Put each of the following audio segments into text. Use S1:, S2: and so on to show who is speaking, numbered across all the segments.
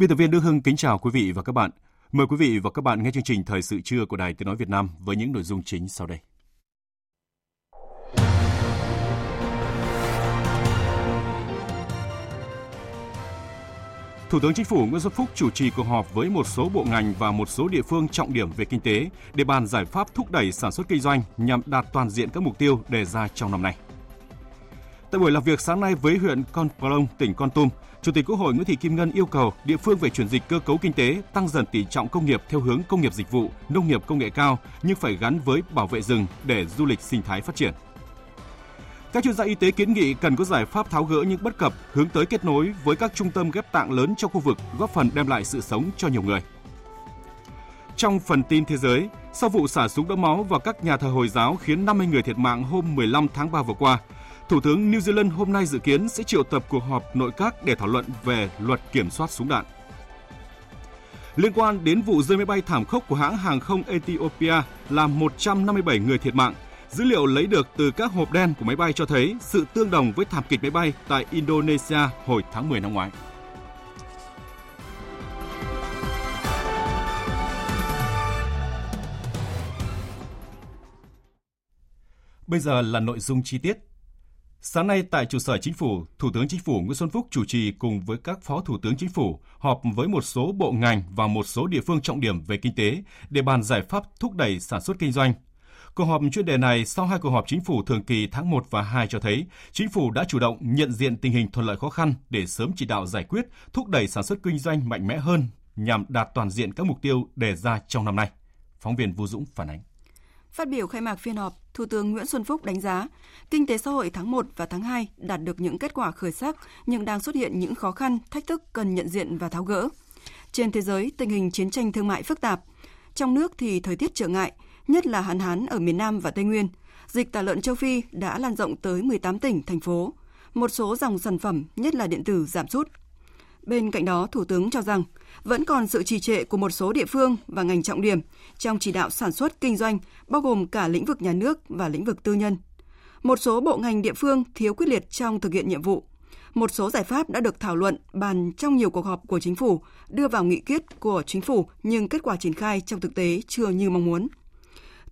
S1: Biên tập viên Đức Hưng kính chào quý vị và các bạn. Mời quý vị và các bạn nghe chương trình Thời sự trưa của Đài Tiếng Nói Việt Nam với những nội dung chính sau đây. Thủ tướng Chính phủ Nguyễn Xuân Phúc chủ trì cuộc họp với một số bộ ngành và một số địa phương trọng điểm về kinh tế để bàn giải pháp thúc đẩy sản xuất kinh doanh nhằm đạt toàn diện các mục tiêu đề ra trong năm nay. Tại buổi làm việc sáng nay với huyện Con Plong, tỉnh Con Tum, Chủ tịch Quốc hội Nguyễn Thị Kim Ngân yêu cầu địa phương về chuyển dịch cơ cấu kinh tế, tăng dần tỷ trọng công nghiệp theo hướng công nghiệp dịch vụ, nông nghiệp công nghệ cao nhưng phải gắn với bảo vệ rừng để du lịch sinh thái phát triển. Các chuyên gia y tế kiến nghị cần có giải pháp tháo gỡ những bất cập, hướng tới kết nối với các trung tâm ghép tạng lớn trong khu vực, góp phần đem lại sự sống cho nhiều người. Trong phần tin thế giới, sau vụ xả súng đẫm máu vào các nhà thờ Hồi giáo khiến 50 người thiệt mạng hôm 15 tháng 3 vừa qua, Thủ tướng New Zealand hôm nay dự kiến sẽ triệu tập cuộc họp nội các để thảo luận về luật kiểm soát súng đạn. Liên quan đến vụ rơi máy bay thảm khốc của hãng hàng không Ethiopia làm 157 người thiệt mạng, dữ liệu lấy được từ các hộp đen của máy bay cho thấy sự tương đồng với thảm kịch máy bay tại Indonesia hồi tháng 10 năm ngoái. Bây giờ là nội dung chi tiết. Sáng nay tại trụ sở chính phủ, Thủ tướng Chính phủ Nguyễn Xuân Phúc chủ trì cùng với các phó thủ tướng chính phủ họp với một số bộ ngành và một số địa phương trọng điểm về kinh tế để bàn giải pháp thúc đẩy sản xuất kinh doanh. Cuộc họp chuyên đề này sau hai cuộc họp chính phủ thường kỳ tháng 1 và 2 cho thấy chính phủ đã chủ động nhận diện tình hình thuận lợi khó khăn để sớm chỉ đạo giải quyết, thúc đẩy sản xuất kinh doanh mạnh mẽ hơn nhằm đạt toàn diện các mục tiêu đề ra trong năm nay. Phóng viên Vũ Dũng phản ánh.
S2: Phát biểu khai mạc phiên họp, Thủ tướng Nguyễn Xuân Phúc đánh giá, kinh tế xã hội tháng 1 và tháng 2 đạt được những kết quả khởi sắc nhưng đang xuất hiện những khó khăn, thách thức cần nhận diện và tháo gỡ. Trên thế giới, tình hình chiến tranh thương mại phức tạp. Trong nước thì thời tiết trở ngại, nhất là hạn hán ở miền Nam và Tây Nguyên. Dịch tả lợn châu Phi đã lan rộng tới 18 tỉnh, thành phố. Một số dòng sản phẩm, nhất là điện tử, giảm sút. Bên cạnh đó, Thủ tướng cho rằng vẫn còn sự trì trệ của một số địa phương và ngành trọng điểm trong chỉ đạo sản xuất kinh doanh, bao gồm cả lĩnh vực nhà nước và lĩnh vực tư nhân. Một số bộ ngành địa phương thiếu quyết liệt trong thực hiện nhiệm vụ. Một số giải pháp đã được thảo luận, bàn trong nhiều cuộc họp của chính phủ, đưa vào nghị quyết của chính phủ nhưng kết quả triển khai trong thực tế chưa như mong muốn.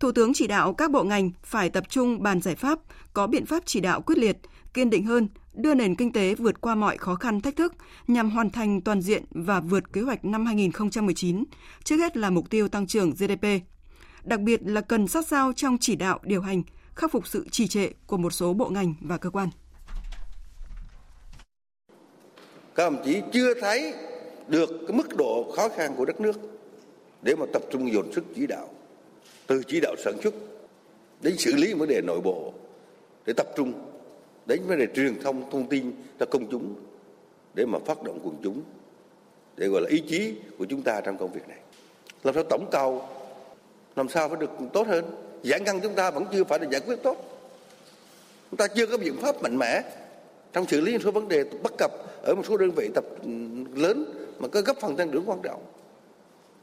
S2: Thủ tướng chỉ đạo các bộ ngành phải tập trung bàn giải pháp, có biện pháp chỉ đạo quyết liệt, kiên định hơn đưa nền kinh tế vượt qua mọi khó khăn thách thức nhằm hoàn thành toàn diện và vượt kế hoạch năm 2019, trước hết là mục tiêu tăng trưởng GDP. Đặc biệt là cần sát sao trong chỉ đạo điều hành, khắc phục sự trì trệ của một số bộ ngành và cơ quan.
S3: Các đồng chí chưa thấy được cái mức độ khó khăn của đất nước để mà tập trung dồn sức chỉ đạo từ chỉ đạo sản xuất đến xử lý vấn đề nội bộ để tập trung đến vấn đề truyền thông thông tin cho công chúng để mà phát động quần chúng để gọi là ý chí của chúng ta trong công việc này. Làm sao tổng cầu làm sao phải được tốt hơn? Giải ngân chúng ta vẫn chưa phải là giải quyết tốt. Chúng ta chưa có biện pháp mạnh mẽ trong xử lý một số vấn đề bất cập ở một số đơn vị tập ừ, lớn mà có gấp phần tăng trưởng quan trọng.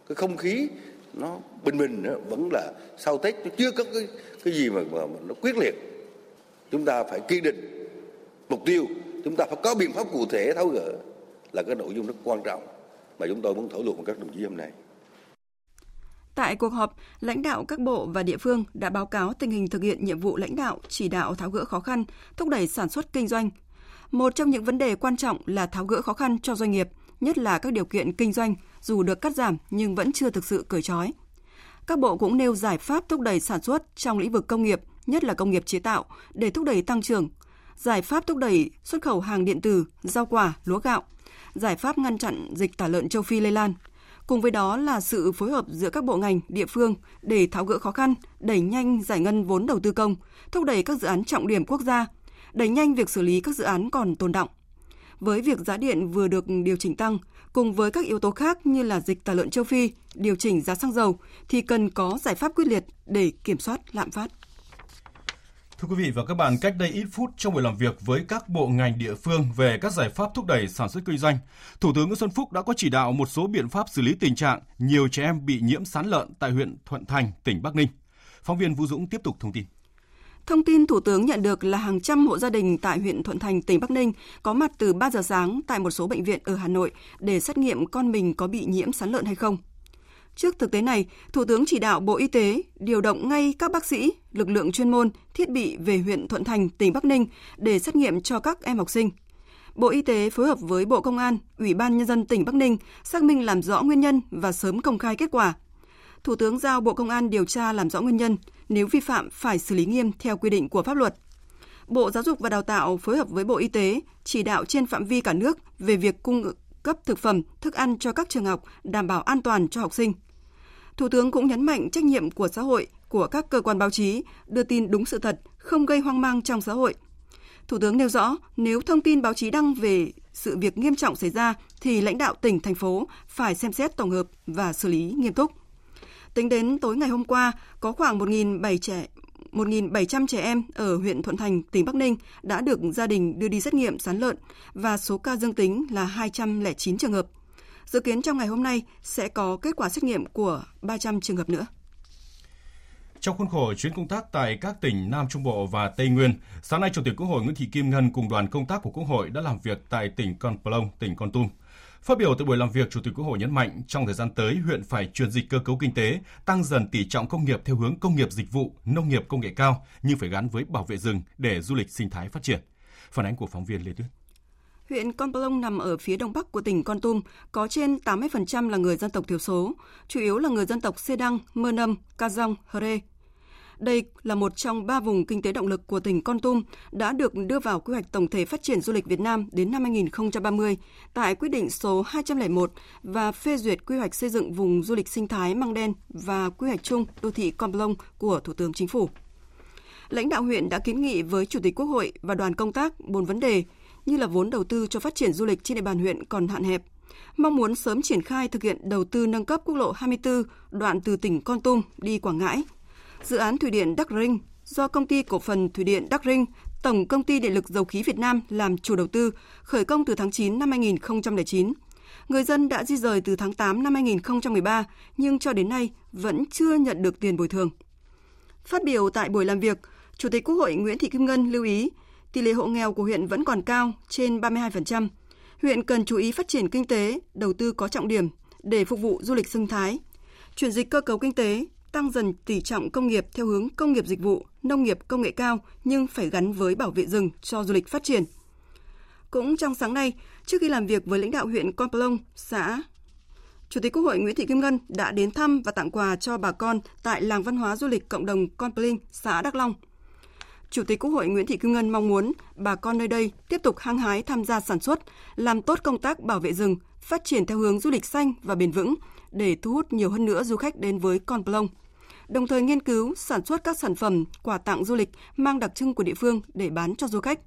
S3: Cái không khí nó bình bình vẫn là sau tết nó chưa có cái cái gì mà, mà, mà nó quyết liệt chúng ta phải kiên định mục tiêu chúng ta phải có biện pháp cụ thể tháo gỡ là cái nội dung rất quan trọng mà chúng tôi muốn thảo luận với các đồng chí hôm nay.
S2: Tại cuộc họp, lãnh đạo các bộ và địa phương đã báo cáo tình hình thực hiện nhiệm vụ lãnh đạo, chỉ đạo tháo gỡ khó khăn, thúc đẩy sản xuất kinh doanh. Một trong những vấn đề quan trọng là tháo gỡ khó khăn cho doanh nghiệp, nhất là các điều kiện kinh doanh dù được cắt giảm nhưng vẫn chưa thực sự cởi trói. Các bộ cũng nêu giải pháp thúc đẩy sản xuất trong lĩnh vực công nghiệp, nhất là công nghiệp chế tạo để thúc đẩy tăng trưởng. giải pháp thúc đẩy xuất khẩu hàng điện tử, rau quả, lúa gạo, giải pháp ngăn chặn dịch tả lợn châu Phi lây lan. Cùng với đó là sự phối hợp giữa các bộ ngành, địa phương để tháo gỡ khó khăn, đẩy nhanh giải ngân vốn đầu tư công, thúc đẩy các dự án trọng điểm quốc gia, đẩy nhanh việc xử lý các dự án còn tồn động. Với việc giá điện vừa được điều chỉnh tăng, cùng với các yếu tố khác như là dịch tả lợn châu Phi, điều chỉnh giá xăng dầu thì cần có giải pháp quyết liệt để kiểm soát lạm phát.
S1: Thưa quý vị và các bạn, cách đây ít phút trong buổi làm việc với các bộ ngành địa phương về các giải pháp thúc đẩy sản xuất kinh doanh, Thủ tướng Nguyễn Xuân Phúc đã có chỉ đạo một số biện pháp xử lý tình trạng nhiều trẻ em bị nhiễm sán lợn tại huyện Thuận Thành, tỉnh Bắc Ninh. Phóng viên Vũ Dũng tiếp tục thông tin.
S2: Thông tin Thủ tướng nhận được là hàng trăm hộ gia đình tại huyện Thuận Thành, tỉnh Bắc Ninh có mặt từ 3 giờ sáng tại một số bệnh viện ở Hà Nội để xét nghiệm con mình có bị nhiễm sán lợn hay không. Trước thực tế này, Thủ tướng chỉ đạo Bộ Y tế điều động ngay các bác sĩ, lực lượng chuyên môn, thiết bị về huyện Thuận Thành, tỉnh Bắc Ninh để xét nghiệm cho các em học sinh. Bộ Y tế phối hợp với Bộ Công an, Ủy ban Nhân dân tỉnh Bắc Ninh xác minh làm rõ nguyên nhân và sớm công khai kết quả. Thủ tướng giao Bộ Công an điều tra làm rõ nguyên nhân, nếu vi phạm phải xử lý nghiêm theo quy định của pháp luật. Bộ Giáo dục và Đào tạo phối hợp với Bộ Y tế chỉ đạo trên phạm vi cả nước về việc cung cấp thực phẩm, thức ăn cho các trường học đảm bảo an toàn cho học sinh. Thủ tướng cũng nhấn mạnh trách nhiệm của xã hội, của các cơ quan báo chí đưa tin đúng sự thật, không gây hoang mang trong xã hội. Thủ tướng nêu rõ, nếu thông tin báo chí đăng về sự việc nghiêm trọng xảy ra thì lãnh đạo tỉnh, thành phố phải xem xét tổng hợp và xử lý nghiêm túc. Tính đến tối ngày hôm qua, có khoảng 1.700 trẻ 1.700 trẻ em ở huyện Thuận Thành, tỉnh Bắc Ninh đã được gia đình đưa đi xét nghiệm sán lợn và số ca dương tính là 209 trường hợp. Dự kiến trong ngày hôm nay sẽ có kết quả xét nghiệm của 300 trường hợp nữa.
S1: Trong khuôn khổ chuyến công tác tại các tỉnh Nam Trung Bộ và Tây Nguyên, sáng nay Chủ tịch Quốc hội Nguyễn Thị Kim Ngân cùng đoàn công tác của Quốc hội đã làm việc tại tỉnh Con Plong, tỉnh Con Tum. Phát biểu tại buổi làm việc, Chủ tịch Quốc hội nhấn mạnh trong thời gian tới, huyện phải chuyển dịch cơ cấu kinh tế, tăng dần tỷ trọng công nghiệp theo hướng công nghiệp dịch vụ, nông nghiệp công nghệ cao, nhưng phải gắn với bảo vệ rừng để du lịch sinh thái phát triển. Phản ánh của phóng viên Lê Tuyết.
S2: Huyện Con Plong nằm ở phía đông bắc của tỉnh Con Tum, có trên 80% là người dân tộc thiểu số, chủ yếu là người dân tộc Sê Đăng, Mơ Nâm, Ca Dông, Hờ Rê. Đây là một trong ba vùng kinh tế động lực của tỉnh Con Tum đã được đưa vào quy hoạch tổng thể phát triển du lịch Việt Nam đến năm 2030 tại quyết định số 201 và phê duyệt quy hoạch xây dựng vùng du lịch sinh thái Măng Đen và quy hoạch chung đô thị Con Plong của Thủ tướng Chính phủ. Lãnh đạo huyện đã kiến nghị với Chủ tịch Quốc hội và đoàn công tác bốn vấn đề như là vốn đầu tư cho phát triển du lịch trên địa bàn huyện còn hạn hẹp, mong muốn sớm triển khai thực hiện đầu tư nâng cấp quốc lộ 24 đoạn từ tỉnh Con Tum đi Quảng Ngãi dự án thủy điện Đắc Rinh do công ty cổ phần thủy điện Đắc Rinh, Tổng công ty Điện lực Dầu khí Việt Nam làm chủ đầu tư, khởi công từ tháng 9 năm 2009. Người dân đã di rời từ tháng 8 năm 2013 nhưng cho đến nay vẫn chưa nhận được tiền bồi thường. Phát biểu tại buổi làm việc, Chủ tịch Quốc hội Nguyễn Thị Kim Ngân lưu ý tỷ lệ hộ nghèo của huyện vẫn còn cao, trên 32%. Huyện cần chú ý phát triển kinh tế, đầu tư có trọng điểm để phục vụ du lịch sinh thái, chuyển dịch cơ cấu kinh tế, tăng dần tỷ trọng công nghiệp theo hướng công nghiệp dịch vụ, nông nghiệp công nghệ cao nhưng phải gắn với bảo vệ rừng cho du lịch phát triển. Cũng trong sáng nay, trước khi làm việc với lãnh đạo huyện Con Plong, xã Chủ tịch Quốc hội Nguyễn Thị Kim Ngân đã đến thăm và tặng quà cho bà con tại làng văn hóa du lịch cộng đồng Con Pling, xã Đắk Long. Chủ tịch Quốc hội Nguyễn Thị Kim Ngân mong muốn bà con nơi đây tiếp tục hăng hái tham gia sản xuất, làm tốt công tác bảo vệ rừng, phát triển theo hướng du lịch xanh và bền vững để thu hút nhiều hơn nữa du khách đến với Con Plong đồng thời nghiên cứu sản xuất các sản phẩm quà tặng du lịch mang đặc trưng của địa phương để bán cho du khách.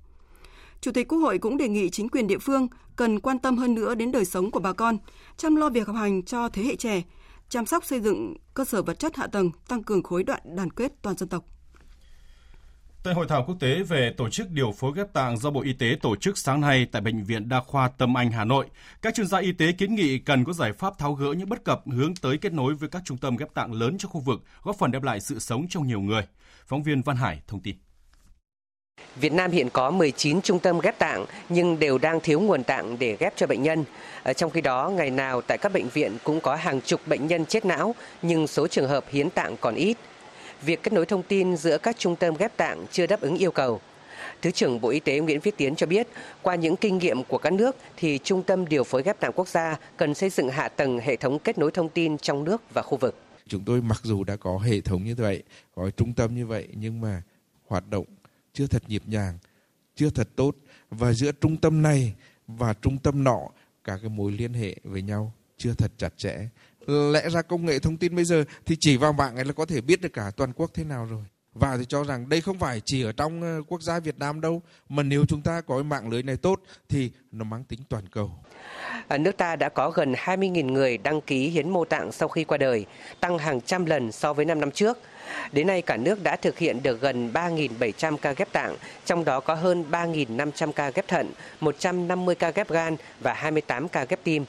S2: Chủ tịch Quốc hội cũng đề nghị chính quyền địa phương cần quan tâm hơn nữa đến đời sống của bà con, chăm lo việc học hành cho thế hệ trẻ, chăm sóc xây dựng cơ sở vật chất hạ tầng, tăng cường khối đoạn đoàn kết toàn dân tộc.
S1: Tại hội thảo quốc tế về tổ chức điều phối ghép tạng do Bộ Y tế tổ chức sáng nay tại Bệnh viện Đa khoa Tâm Anh, Hà Nội, các chuyên gia y tế kiến nghị cần có giải pháp tháo gỡ những bất cập hướng tới kết nối với các trung tâm ghép tạng lớn trong khu vực, góp phần đem lại sự sống cho nhiều người. Phóng viên Văn Hải thông tin.
S4: Việt Nam hiện có 19 trung tâm ghép tạng nhưng đều đang thiếu nguồn tạng để ghép cho bệnh nhân. Ờ, trong khi đó, ngày nào tại các bệnh viện cũng có hàng chục bệnh nhân chết não nhưng số trường hợp hiến tạng còn ít việc kết nối thông tin giữa các trung tâm ghép tạng chưa đáp ứng yêu cầu. Thứ trưởng Bộ Y tế Nguyễn Viết Tiến cho biết, qua những kinh nghiệm của các nước thì Trung tâm Điều phối ghép tạng quốc gia cần xây dựng hạ tầng hệ thống kết nối thông tin trong nước và khu vực.
S5: Chúng tôi mặc dù đã có hệ thống như vậy, có trung tâm như vậy nhưng mà hoạt động chưa thật nhịp nhàng, chưa thật tốt và giữa trung tâm này và trung tâm nọ các cái mối liên hệ với nhau chưa thật chặt chẽ lẽ ra công nghệ thông tin bây giờ thì chỉ vào mạng ấy là có thể biết được cả toàn quốc thế nào rồi và thì cho rằng đây không phải chỉ ở trong ờ, quốc gia Việt Nam đâu mà nếu chúng ta có mạng lưới này tốt thì nó mang tính toàn cầu.
S4: À, nước ta đã có gần 20.000 người đăng ký hiến mô tạng sau khi qua đời, tăng hàng trăm lần so với 5 năm trước. Đến nay cả nước đã thực hiện được gần 3.700 ca ghép tạng, trong đó có hơn 3.500 ca ghép thận, 150 ca ghép gan và 28 ca ghép tim.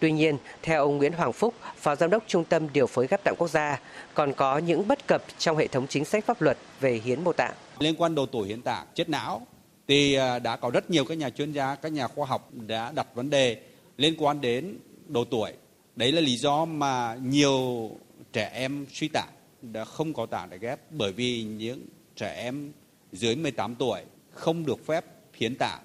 S4: Tuy nhiên, theo ông Nguyễn Hoàng Phúc, Phó Giám đốc Trung tâm Điều phối ghép tạng quốc gia, còn có những bất cập trong hệ thống chính sách pháp luật về hiến mô tạng.
S6: Liên quan độ tuổi hiến tạng chết não thì à, đã có rất nhiều các nhà chuyên gia, các nhà khoa học đã đặt vấn đề liên quan đến độ tuổi. Đấy là lý do mà nhiều trẻ em suy tạng đã không có tạng để ghép bởi vì những trẻ em dưới 18 tuổi không được phép hiến tạng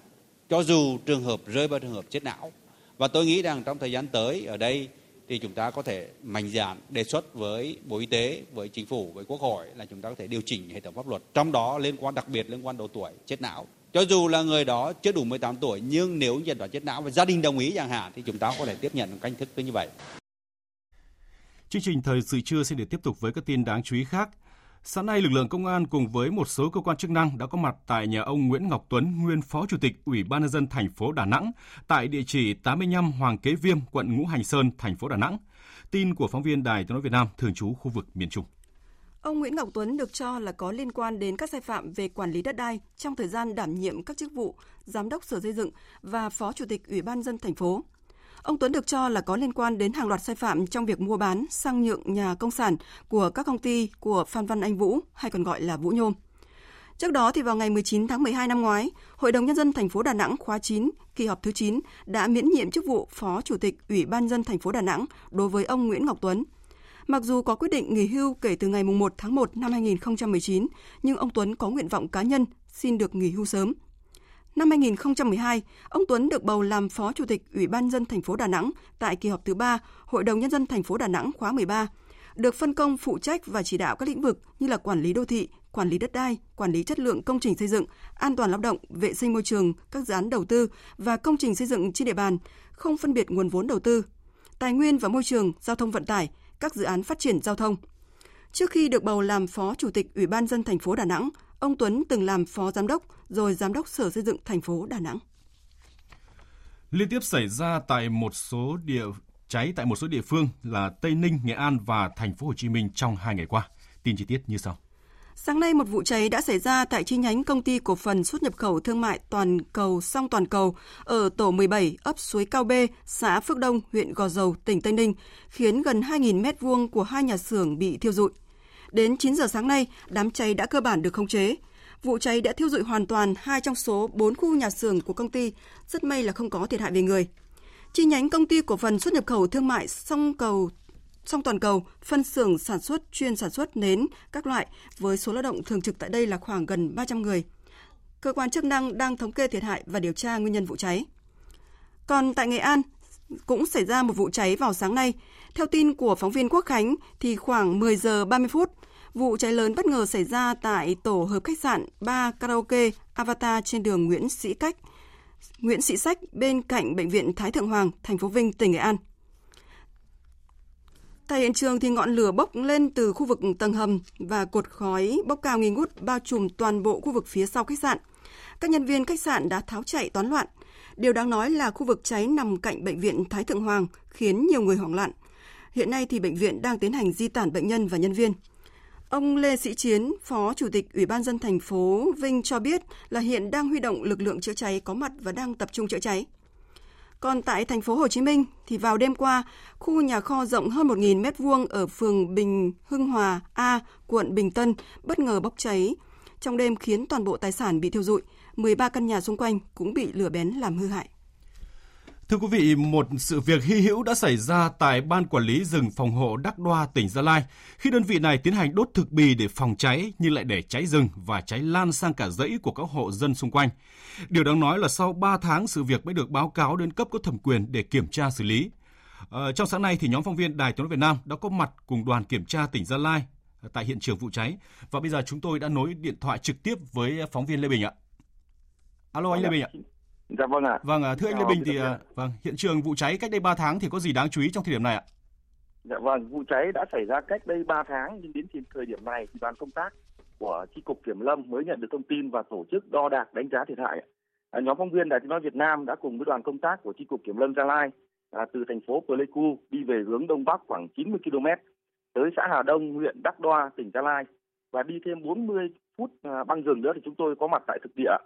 S6: cho dù trường hợp rơi vào trường hợp chết não và tôi nghĩ rằng trong thời gian tới ở đây thì chúng ta có thể mạnh dạn đề xuất với Bộ Y tế, với Chính phủ, với Quốc hội là chúng ta có thể điều chỉnh hệ thống pháp luật. Trong đó liên quan đặc biệt liên quan độ tuổi chết não. Cho dù là người đó chưa đủ 18 tuổi nhưng nếu nhận đoán chết não và gia đình đồng ý chẳng hạn thì chúng ta có thể tiếp nhận một cách thức như vậy.
S1: Chương trình thời sự trưa sẽ được tiếp tục với các tin đáng chú ý khác. Sáng nay, lực lượng công an cùng với một số cơ quan chức năng đã có mặt tại nhà ông Nguyễn Ngọc Tuấn, nguyên Phó Chủ tịch Ủy ban nhân dân thành phố Đà Nẵng, tại địa chỉ 85 Hoàng Kế Viêm, quận Ngũ Hành Sơn, thành phố Đà Nẵng. Tin của phóng viên Đài Tiếng nói Việt Nam thường trú khu vực miền Trung.
S2: Ông Nguyễn Ngọc Tuấn được cho là có liên quan đến các sai phạm về quản lý đất đai trong thời gian đảm nhiệm các chức vụ Giám đốc Sở Xây dựng và Phó Chủ tịch Ủy ban dân thành phố. Ông Tuấn được cho là có liên quan đến hàng loạt sai phạm trong việc mua bán, sang nhượng nhà công sản của các công ty của Phan Văn Anh Vũ, hay còn gọi là Vũ Nhôm. Trước đó thì vào ngày 19 tháng 12 năm ngoái, Hội đồng nhân dân thành phố Đà Nẵng khóa 9, kỳ họp thứ 9 đã miễn nhiệm chức vụ Phó Chủ tịch Ủy ban dân thành phố Đà Nẵng đối với ông Nguyễn Ngọc Tuấn. Mặc dù có quyết định nghỉ hưu kể từ ngày 1 tháng 1 năm 2019, nhưng ông Tuấn có nguyện vọng cá nhân xin được nghỉ hưu sớm. Năm 2012, ông Tuấn được bầu làm Phó Chủ tịch Ủy ban dân thành phố Đà Nẵng tại kỳ họp thứ 3 Hội đồng nhân dân thành phố Đà Nẵng khóa 13, được phân công phụ trách và chỉ đạo các lĩnh vực như là quản lý đô thị, quản lý đất đai, quản lý chất lượng công trình xây dựng, an toàn lao động, vệ sinh môi trường, các dự án đầu tư và công trình xây dựng trên địa bàn, không phân biệt nguồn vốn đầu tư, tài nguyên và môi trường, giao thông vận tải, các dự án phát triển giao thông. Trước khi được bầu làm Phó Chủ tịch Ủy ban dân thành phố Đà Nẵng, ông Tuấn từng làm Phó Giám đốc rồi Giám đốc Sở Xây dựng thành phố Đà Nẵng.
S1: Liên tiếp xảy ra tại một số địa cháy tại một số địa phương là Tây Ninh, Nghệ An và thành phố Hồ Chí Minh trong hai ngày qua. Tin chi tiết như sau.
S2: Sáng nay, một vụ cháy đã xảy ra tại chi nhánh công ty cổ phần xuất nhập khẩu thương mại toàn cầu song toàn cầu ở tổ 17 ấp Suối Cao B, xã Phước Đông, huyện Gò Dầu, tỉnh Tây Ninh, khiến gần 2.000 mét vuông của hai nhà xưởng bị thiêu rụi. Đến 9 giờ sáng nay, đám cháy đã cơ bản được khống chế. Vụ cháy đã thiêu dụi hoàn toàn hai trong số 4 khu nhà xưởng của công ty, rất may là không có thiệt hại về người. Chi nhánh công ty cổ phần xuất nhập khẩu thương mại song cầu song toàn cầu, phân xưởng sản xuất chuyên sản xuất nến các loại với số lao động thường trực tại đây là khoảng gần 300 người. Cơ quan chức năng đang thống kê thiệt hại và điều tra nguyên nhân vụ cháy. Còn tại Nghệ An, cũng xảy ra một vụ cháy vào sáng nay. Theo tin của phóng viên Quốc Khánh thì khoảng 10 giờ 30 phút, vụ cháy lớn bất ngờ xảy ra tại tổ hợp khách sạn Ba Karaoke Avatar trên đường Nguyễn Sĩ Cách, Nguyễn Sĩ Sách bên cạnh bệnh viện Thái Thượng Hoàng, thành phố Vinh, tỉnh Nghệ An. Tại hiện trường thì ngọn lửa bốc lên từ khu vực tầng hầm và cột khói bốc cao nghi ngút bao trùm toàn bộ khu vực phía sau khách sạn. Các nhân viên khách sạn đã tháo chạy toán loạn. Điều đáng nói là khu vực cháy nằm cạnh bệnh viện Thái Thượng Hoàng khiến nhiều người hoảng loạn. Hiện nay thì bệnh viện đang tiến hành di tản bệnh nhân và nhân viên. Ông Lê Sĩ Chiến, Phó Chủ tịch Ủy ban dân thành phố Vinh cho biết là hiện đang huy động lực lượng chữa cháy có mặt và đang tập trung chữa cháy. Còn tại thành phố Hồ Chí Minh thì vào đêm qua, khu nhà kho rộng hơn 1.000 m2 ở phường Bình Hưng Hòa A, quận Bình Tân bất ngờ bốc cháy. Trong đêm khiến toàn bộ tài sản bị thiêu rụi, 13 căn nhà xung quanh cũng bị lửa bén làm hư hại.
S1: Thưa quý vị, một sự việc hy hữu đã xảy ra tại Ban Quản lý rừng phòng hộ Đắc Đoa, tỉnh Gia Lai, khi đơn vị này tiến hành đốt thực bì để phòng cháy nhưng lại để cháy rừng và cháy lan sang cả dãy của các hộ dân xung quanh. Điều đáng nói là sau 3 tháng sự việc mới được báo cáo đến cấp có thẩm quyền để kiểm tra xử lý. Ờ, trong sáng nay thì nhóm phóng viên Đài Tiếng nói Việt Nam đã có mặt cùng đoàn kiểm tra tỉnh Gia Lai tại hiện trường vụ cháy và bây giờ chúng tôi đã nối điện thoại trực tiếp với phóng viên Lê Bình ạ. Alo anh Lê Bình ạ.
S7: Dạ vâng ạ.
S1: Vâng, thưa anh Lê Bình thì vâng, hiện trường vụ cháy cách đây 3 tháng thì có gì đáng chú ý trong thời điểm này ạ?
S7: Dạ vâng, vụ cháy đã xảy ra cách đây 3 tháng nhưng đến thời điểm này thì đoàn công tác của chi cục kiểm lâm mới nhận được thông tin và tổ chức đo đạc đánh giá thiệt hại. À, nhóm phóng viên Đài Tiếng nói Việt Nam đã cùng với đoàn công tác của chi cục kiểm lâm Gia Lai à, từ thành phố Pleiku đi về hướng đông bắc khoảng 90 km tới xã Hà Đông, huyện Đắc Đoa, tỉnh Gia Lai và đi thêm 40 phút à, băng rừng nữa thì chúng tôi có mặt tại thực địa.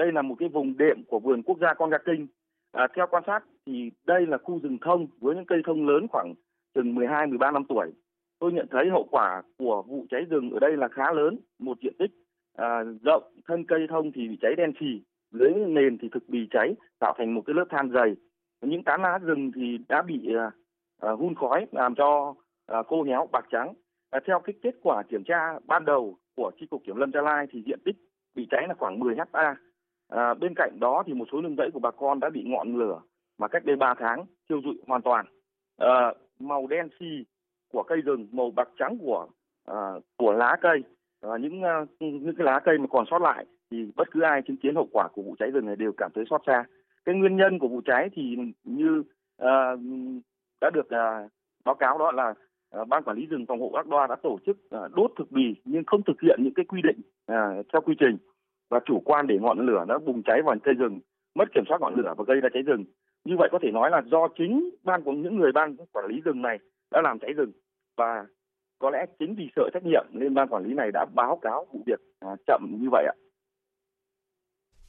S7: Đây là một cái vùng đệm của vườn quốc gia Con Ga Kinh. À, theo quan sát thì đây là khu rừng thông với những cây thông lớn khoảng chừng 12 13 năm tuổi. Tôi nhận thấy hậu quả của vụ cháy rừng ở đây là khá lớn, một diện tích à, rộng, thân cây thông thì bị cháy đen xì, dưới nền thì thực bì cháy tạo thành một cái lớp than dày. Những tán lá rừng thì đã bị à, à, hun khói làm cho à, khô héo bạc trắng. À, theo cái kết quả kiểm tra ban đầu của chi cục kiểm lâm Gia Lai thì diện tích bị cháy là khoảng 10 ha. À, bên cạnh đó thì một số nương rẫy của bà con đã bị ngọn lửa mà cách đây 3 tháng thiêu rụi hoàn toàn. À, màu đen xì của cây rừng, màu bạc trắng của à, của lá cây, à, những à, những cái lá cây mà còn sót lại thì bất cứ ai chứng kiến hậu quả của vụ cháy rừng này đều cảm thấy xót xa. Cái nguyên nhân của vụ cháy thì như à, đã được à, báo cáo đó là à, ban quản lý rừng phòng hộ Đắc Đoa đã tổ chức à, đốt thực bì nhưng không thực hiện những cái quy định à, theo quy trình và chủ quan để ngọn lửa nó bùng cháy vào cây rừng, mất kiểm soát ngọn lửa và gây ra cháy rừng. Như vậy có thể nói là do chính ban của những người ban quản lý rừng này đã làm cháy rừng và có lẽ chính vì sợ trách nhiệm nên ban quản lý này đã báo cáo vụ việc à, chậm như vậy ạ.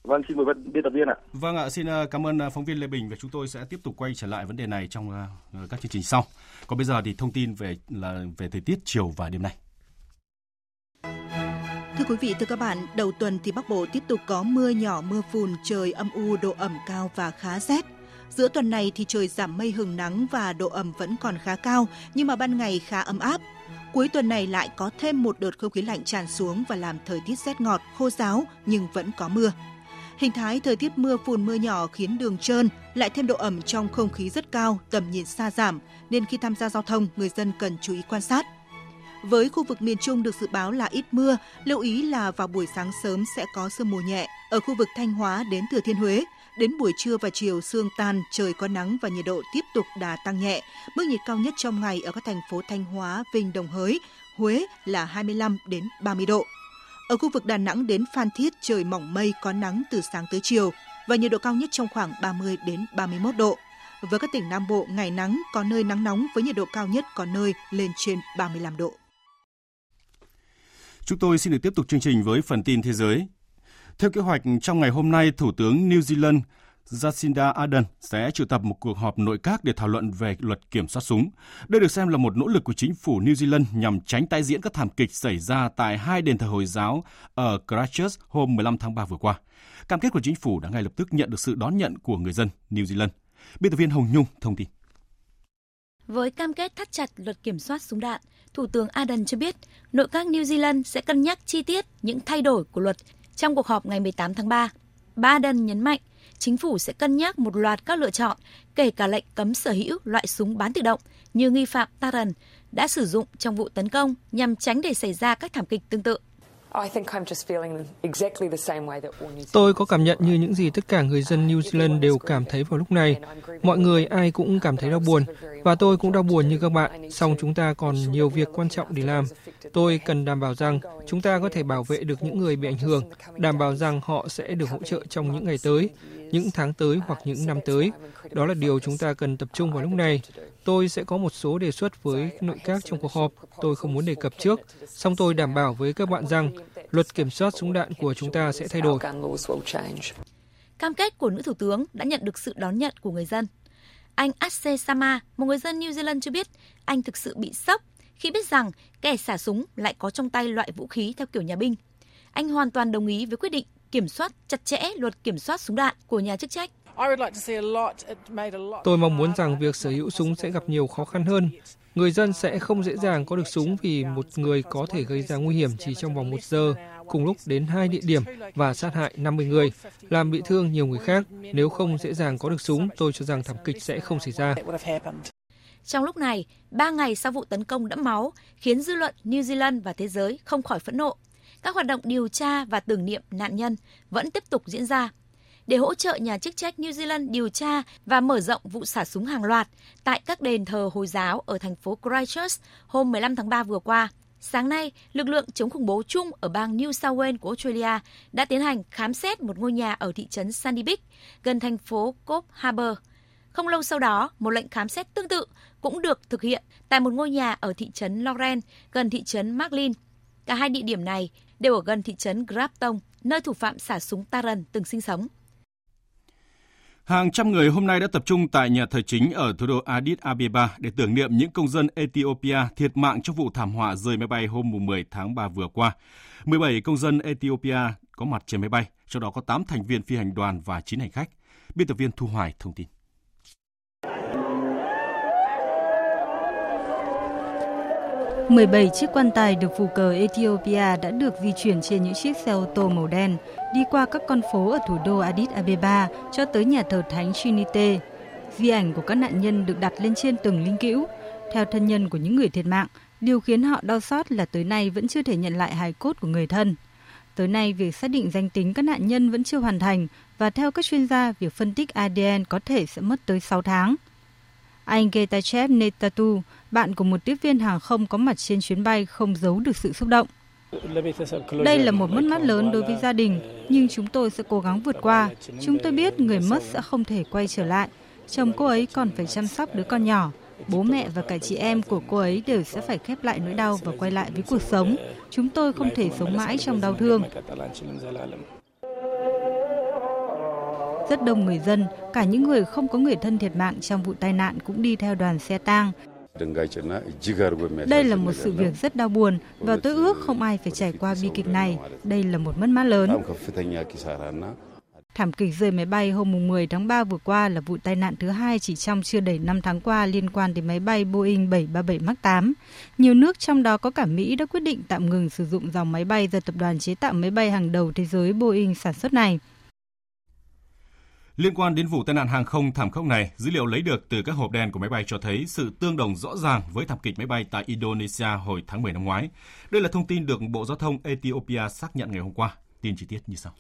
S7: Vâng, xin mời biên tập viên ạ.
S1: Vâng ạ, xin à, cảm ơn à, phóng viên Lê Bình và chúng tôi sẽ tiếp tục quay trở lại vấn đề này trong à, các chương trình sau. Còn bây giờ thì thông tin về là về thời tiết chiều và đêm nay.
S8: Thưa quý vị, thưa các bạn, đầu tuần thì Bắc Bộ tiếp tục có mưa nhỏ, mưa phùn, trời âm u, độ ẩm cao và khá rét. Giữa tuần này thì trời giảm mây hừng nắng và độ ẩm vẫn còn khá cao, nhưng mà ban ngày khá ấm áp. Cuối tuần này lại có thêm một đợt không khí lạnh tràn xuống và làm thời tiết rét ngọt, khô ráo nhưng vẫn có mưa. Hình thái thời tiết mưa phùn mưa nhỏ khiến đường trơn, lại thêm độ ẩm trong không khí rất cao, tầm nhìn xa giảm, nên khi tham gia giao thông, người dân cần chú ý quan sát. Với khu vực miền Trung được dự báo là ít mưa, lưu ý là vào buổi sáng sớm sẽ có sương mù nhẹ. Ở khu vực Thanh Hóa đến Thừa Thiên Huế, Đến buổi trưa và chiều sương tan, trời có nắng và nhiệt độ tiếp tục đà tăng nhẹ. Mức nhiệt cao nhất trong ngày ở các thành phố Thanh Hóa, Vinh, Đồng Hới, Huế là 25 đến 30 độ. Ở khu vực Đà Nẵng đến Phan Thiết trời mỏng mây có nắng từ sáng tới chiều và nhiệt độ cao nhất trong khoảng 30 đến 31 độ. Với các tỉnh Nam Bộ, ngày nắng có nơi nắng nóng với nhiệt độ cao nhất có nơi lên trên 35 độ.
S1: Chúng tôi xin được tiếp tục chương trình với phần tin thế giới. Theo kế hoạch, trong ngày hôm nay, Thủ tướng New Zealand Jacinda Ardern sẽ triệu tập một cuộc họp nội các để thảo luận về luật kiểm soát súng. Đây được xem là một nỗ lực của chính phủ New Zealand nhằm tránh tái diễn các thảm kịch xảy ra tại hai đền thờ Hồi giáo ở Christchurch hôm 15 tháng 3 vừa qua. Cam kết của chính phủ đã ngay lập tức nhận được sự đón nhận của người dân New Zealand. Biên tập viên Hồng Nhung thông tin.
S9: Với cam kết thắt chặt luật kiểm soát súng đạn, Thủ tướng Ardern cho biết nội các New Zealand sẽ cân nhắc chi tiết những thay đổi của luật trong cuộc họp ngày 18 tháng 3, Ardern nhấn mạnh chính phủ sẽ cân nhắc một loạt các lựa chọn, kể cả lệnh cấm sở hữu loại súng bán tự động như nghi phạm Taran đã sử dụng trong vụ tấn công nhằm tránh để xảy ra các thảm kịch tương tự.
S10: Tôi có cảm nhận như những gì tất cả người dân New Zealand đều cảm thấy vào lúc này. Mọi người ai cũng cảm thấy đau buồn và tôi cũng đau buồn như các bạn, song chúng ta còn nhiều việc quan trọng để làm. Tôi cần đảm bảo rằng chúng ta có thể bảo vệ được những người bị ảnh hưởng, đảm bảo rằng họ sẽ được hỗ trợ trong những ngày tới, những tháng tới hoặc những năm tới. Đó là điều chúng ta cần tập trung vào lúc này. Tôi sẽ có một số đề xuất với nội các trong cuộc họp. Tôi không muốn đề cập trước, song tôi đảm bảo với các bạn rằng luật kiểm soát súng đạn của chúng ta sẽ thay đổi.
S9: Cam kết của nữ thủ tướng đã nhận được sự đón nhận của người dân. Anh Asse Sama, một người dân New Zealand cho biết anh thực sự bị sốc khi biết rằng kẻ xả súng lại có trong tay loại vũ khí theo kiểu nhà binh. Anh hoàn toàn đồng ý với quyết định kiểm soát chặt chẽ luật kiểm soát súng đạn của nhà chức trách.
S10: Tôi mong muốn rằng việc sở hữu súng sẽ gặp nhiều khó khăn hơn. Người dân sẽ không dễ dàng có được súng vì một người có thể gây ra nguy hiểm chỉ trong vòng một giờ, cùng lúc đến hai địa điểm và sát hại 50 người, làm bị thương nhiều người khác. Nếu không dễ dàng có được súng, tôi cho rằng thảm kịch sẽ không xảy ra.
S9: Trong lúc này, ba ngày sau vụ tấn công đẫm máu, khiến dư luận New Zealand và thế giới không khỏi phẫn nộ. Các hoạt động điều tra và tưởng niệm nạn nhân vẫn tiếp tục diễn ra.
S11: để hỗ trợ nhà chức trách New Zealand điều tra và mở rộng vụ xả súng hàng loạt tại các đền thờ Hồi giáo ở thành phố Christchurch hôm 15 tháng 3 vừa qua. Sáng nay, lực lượng chống khủng bố chung ở bang New South Wales của Australia đã tiến hành khám xét một ngôi nhà ở thị trấn Sandy Beach, gần thành phố Cobb Harbour. Không lâu sau đó, một lệnh khám xét tương tự cũng được thực hiện tại một ngôi nhà ở thị trấn Lauren, gần thị trấn Marlin. Cả hai địa điểm này đều ở gần thị trấn Grabtong, nơi thủ phạm xả súng Taran từng sinh sống.
S1: Hàng trăm người hôm nay đã tập trung tại nhà thờ chính ở thủ đô Addis Abeba để tưởng niệm những công dân Ethiopia thiệt mạng trong vụ thảm họa rơi máy bay hôm 10 tháng 3 vừa qua. 17 công dân Ethiopia có mặt trên máy bay, trong đó có 8 thành viên phi hành đoàn và 9 hành khách. Biên tập viên Thu Hoài thông tin.
S12: 17 chiếc quan tài được phù cờ Ethiopia đã được di chuyển trên những chiếc xe ô tô màu đen, đi qua các con phố ở thủ đô Addis Abeba cho tới nhà thờ Thánh Trinity. Di ảnh của các nạn nhân được đặt lên trên từng linh cữu. Theo thân nhân của những người thiệt mạng, điều khiến họ đau xót là tới nay vẫn chưa thể nhận lại hài cốt của người thân. Tới nay, việc xác định danh tính các nạn nhân vẫn chưa hoàn thành và theo các chuyên gia, việc phân tích ADN có thể sẽ mất tới 6 tháng. Anh Getachev Netatu, bạn của một tiếp viên hàng không có mặt trên chuyến bay không giấu được sự xúc động. Đây là một mất mát lớn đối với gia đình, nhưng chúng tôi sẽ cố gắng vượt qua. Chúng tôi biết người mất sẽ không thể quay trở lại. Chồng cô ấy còn phải chăm sóc đứa con nhỏ. Bố mẹ và cả chị em của cô ấy đều sẽ phải khép lại nỗi đau và quay lại với cuộc sống. Chúng tôi không thể sống mãi trong đau thương. Rất đông người dân, cả những người không có người thân thiệt mạng trong vụ tai nạn cũng đi theo đoàn xe tang. Đây là một sự việc rất đau buồn và tôi ước không ai phải trải qua bi kịch này. Đây là một mất mát lớn. Thảm kịch rơi máy bay hôm 10 tháng 3 vừa qua là vụ tai nạn thứ hai chỉ trong chưa đầy 5 tháng qua liên quan đến máy bay Boeing 737 MAX 8. Nhiều nước trong đó có cả Mỹ đã quyết định tạm ngừng sử dụng dòng máy bay do tập đoàn chế tạo máy bay hàng đầu thế giới Boeing sản xuất này.
S1: Liên quan đến vụ tai nạn hàng không thảm khốc này, dữ liệu lấy được từ các hộp đen của máy bay cho thấy sự tương đồng rõ ràng với thảm kịch máy bay tại Indonesia hồi tháng 10 năm ngoái. Đây là thông tin được Bộ Giao thông Ethiopia xác nhận ngày hôm qua. Tin chi tiết như sau.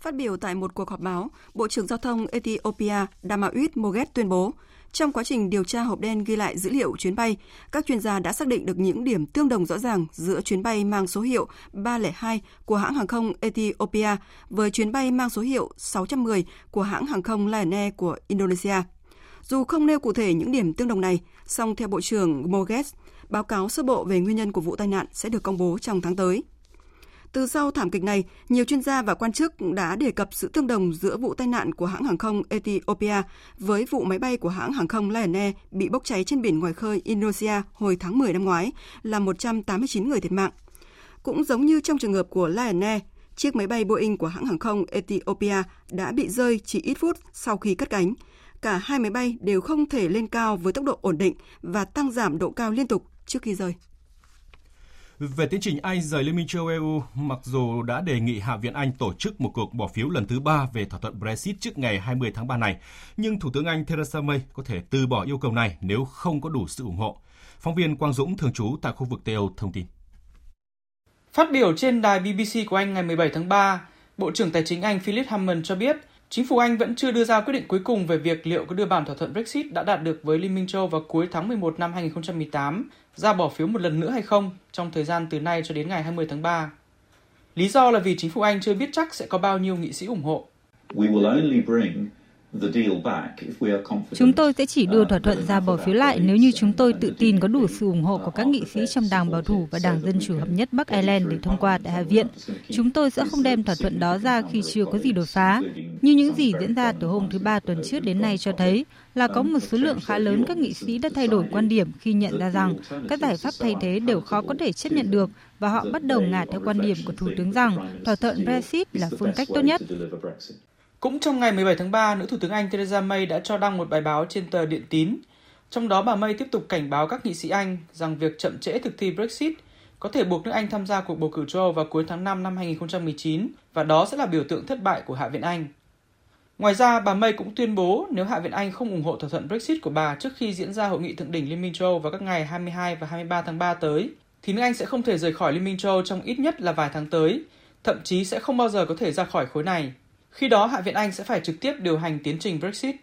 S2: Phát biểu tại một cuộc họp báo, Bộ trưởng Giao thông Ethiopia Damawit Moget tuyên bố, trong quá trình điều tra hộp đen ghi lại dữ liệu chuyến bay, các chuyên gia đã xác định được những điểm tương đồng rõ ràng giữa chuyến bay mang số hiệu 302 của hãng hàng không Ethiopia với chuyến bay mang số hiệu 610 của hãng hàng không Lion Air của Indonesia. Dù không nêu cụ thể những điểm tương đồng này, song theo Bộ trưởng Moges, báo cáo sơ bộ về nguyên nhân của vụ tai nạn sẽ được công bố trong tháng tới. Từ sau thảm kịch này, nhiều chuyên gia và quan chức đã đề cập sự tương đồng giữa vụ tai nạn của hãng hàng không Ethiopia với vụ máy bay của hãng hàng không Lion Air bị bốc cháy trên biển ngoài khơi Indonesia hồi tháng 10 năm ngoái, làm 189 người thiệt mạng. Cũng giống như trong trường hợp của Lion Air, chiếc máy bay Boeing của hãng hàng không Ethiopia đã bị rơi chỉ ít phút sau khi cất cánh. Cả hai máy bay đều không thể lên cao với tốc độ ổn định và tăng giảm độ cao liên tục trước khi rơi.
S1: Về tiến trình Anh rời Liên minh châu EU, mặc dù đã đề nghị Hạ viện Anh tổ chức một cuộc bỏ phiếu lần thứ ba về thỏa thuận Brexit trước ngày 20 tháng 3 này, nhưng Thủ tướng Anh Theresa May có thể từ bỏ yêu cầu này nếu không có đủ sự ủng hộ. Phóng viên Quang Dũng thường trú tại khu vực Tây Âu thông tin.
S13: Phát biểu trên đài BBC của Anh ngày 17 tháng 3, Bộ trưởng Tài chính Anh Philip Hammond cho biết Chính phủ Anh vẫn chưa đưa ra quyết định cuối cùng về việc liệu có đưa bản thỏa thuận Brexit đã đạt được với Liên minh châu vào cuối tháng 11 năm 2018 ra bỏ phiếu một lần nữa hay không trong thời gian từ nay cho đến ngày 20 tháng 3. Lý do là vì chính phủ Anh chưa biết chắc sẽ có bao nhiêu nghị sĩ ủng hộ. We will only bring
S12: Chúng tôi sẽ chỉ đưa thỏa thuận ra bỏ phiếu lại nếu như chúng tôi tự tin có đủ sự ủng hộ của các nghị sĩ trong Đảng Bảo thủ và Đảng Dân Chủ Hợp nhất Bắc Ireland để thông qua tại Hạ viện. Chúng tôi sẽ không đem thỏa thuận đó ra khi chưa có gì đột phá. Như những gì diễn ra từ hôm thứ Ba tuần trước đến nay cho thấy là có một số lượng khá lớn các nghị sĩ đã thay đổi quan điểm khi nhận ra rằng các giải pháp thay thế đều khó có thể chấp nhận được và họ bắt đầu ngả theo quan điểm của Thủ tướng rằng thỏa thuận Brexit là phương cách tốt nhất.
S13: Cũng trong ngày 17 tháng 3, nữ Thủ tướng Anh Theresa May đã cho đăng một bài báo trên tờ Điện Tín. Trong đó bà May tiếp tục cảnh báo các nghị sĩ Anh rằng việc chậm trễ thực thi Brexit có thể buộc nước Anh tham gia cuộc bầu cử châu Âu vào cuối tháng 5 năm 2019 và đó sẽ là biểu tượng thất bại của Hạ viện Anh. Ngoài ra, bà May cũng tuyên bố nếu Hạ viện Anh không ủng hộ thỏa thuận Brexit của bà trước khi diễn ra hội nghị thượng đỉnh Liên minh châu Âu vào các ngày 22 và 23 tháng 3 tới, thì nước Anh sẽ không thể rời khỏi Liên minh châu Âu trong ít nhất là vài tháng tới, thậm chí sẽ không bao giờ có thể ra khỏi khối này. Khi đó, Hạ viện Anh sẽ phải trực tiếp điều hành tiến trình Brexit.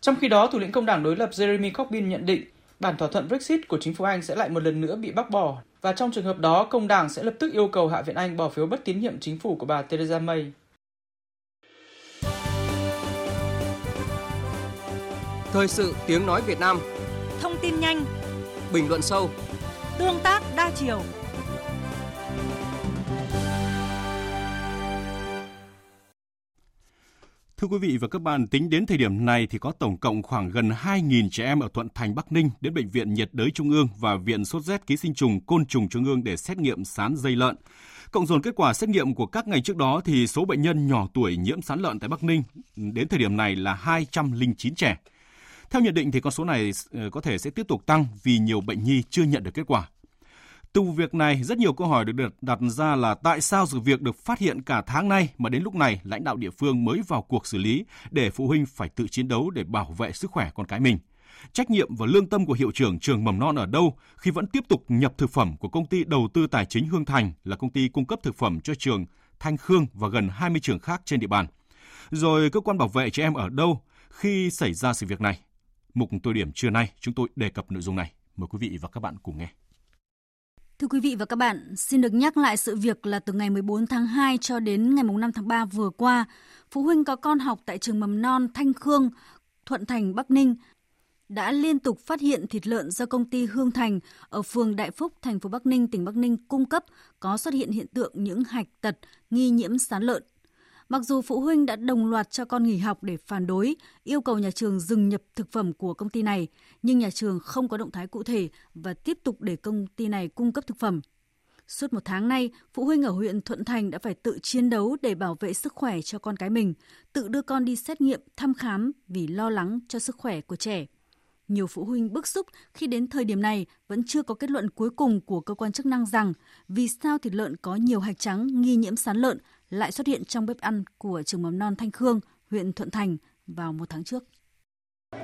S13: Trong khi đó, thủ lĩnh công đảng đối lập Jeremy Corbyn nhận định bản thỏa thuận Brexit của chính phủ Anh sẽ lại một lần nữa bị bác bỏ. Và trong trường hợp đó, công đảng sẽ lập tức yêu cầu Hạ viện Anh bỏ phiếu bất tín nhiệm chính phủ của bà Theresa May.
S14: Thời sự tiếng nói Việt Nam.
S15: Thông tin nhanh.
S14: Bình luận sâu.
S15: Tương tác đa chiều
S1: Thưa quý vị và các bạn, tính đến thời điểm này thì có tổng cộng khoảng gần 2.000 trẻ em ở Thuận Thành, Bắc Ninh đến Bệnh viện nhiệt đới Trung ương và Viện sốt rét ký sinh trùng côn trùng Trung ương để xét nghiệm sán dây lợn. Cộng dồn kết quả xét nghiệm của các ngày trước đó thì số bệnh nhân nhỏ tuổi nhiễm sán lợn tại Bắc Ninh đến thời điểm này là 209 trẻ. Theo nhận định thì con số này ờ, có thể sẽ tiếp tục tăng vì nhiều bệnh nhi chưa nhận được kết quả. Từ vụ việc này, rất nhiều câu hỏi được đặt ra là tại sao sự việc được phát hiện cả tháng nay mà đến lúc này lãnh đạo địa phương mới vào cuộc xử lý để phụ huynh phải tự chiến đấu để bảo vệ sức khỏe con cái mình. Trách nhiệm và lương tâm của hiệu trưởng trường mầm non ở đâu khi vẫn tiếp tục nhập thực phẩm của công ty đầu tư tài chính Hương Thành là công ty cung cấp thực phẩm cho trường Thanh Khương và gần 20 trường khác trên địa bàn. Rồi cơ quan bảo vệ trẻ em ở đâu khi xảy ra sự việc này? Mục tôi điểm trưa nay chúng tôi đề cập nội dung này. Mời quý vị và các bạn cùng nghe.
S11: Thưa quý vị và các bạn, xin được nhắc lại sự việc là từ ngày 14 tháng 2 cho đến ngày 5 tháng 3 vừa qua, phụ huynh có con học tại trường mầm non Thanh Khương, Thuận Thành, Bắc Ninh đã liên tục phát hiện thịt lợn do công ty Hương Thành ở phường Đại Phúc, thành phố Bắc Ninh, tỉnh Bắc Ninh cung cấp có xuất hiện hiện tượng những hạch tật nghi nhiễm sán lợn. Mặc dù phụ huynh đã đồng loạt cho con nghỉ học để phản đối, yêu cầu nhà trường dừng nhập thực phẩm của công ty này, nhưng nhà trường không có động thái cụ thể và tiếp tục để công ty này cung cấp thực phẩm. Suốt một tháng nay, phụ huynh ở huyện Thuận Thành đã phải tự chiến đấu để bảo vệ sức khỏe cho con cái mình, tự đưa con đi xét nghiệm, thăm khám vì lo lắng cho sức khỏe của trẻ. Nhiều phụ huynh bức xúc khi đến thời điểm này vẫn chưa có kết luận cuối cùng của cơ quan chức năng rằng vì sao thịt lợn có nhiều hạch trắng nghi nhiễm sán lợn lại xuất hiện trong bếp ăn của trường mầm non Thanh Khương, huyện Thuận Thành vào một tháng trước.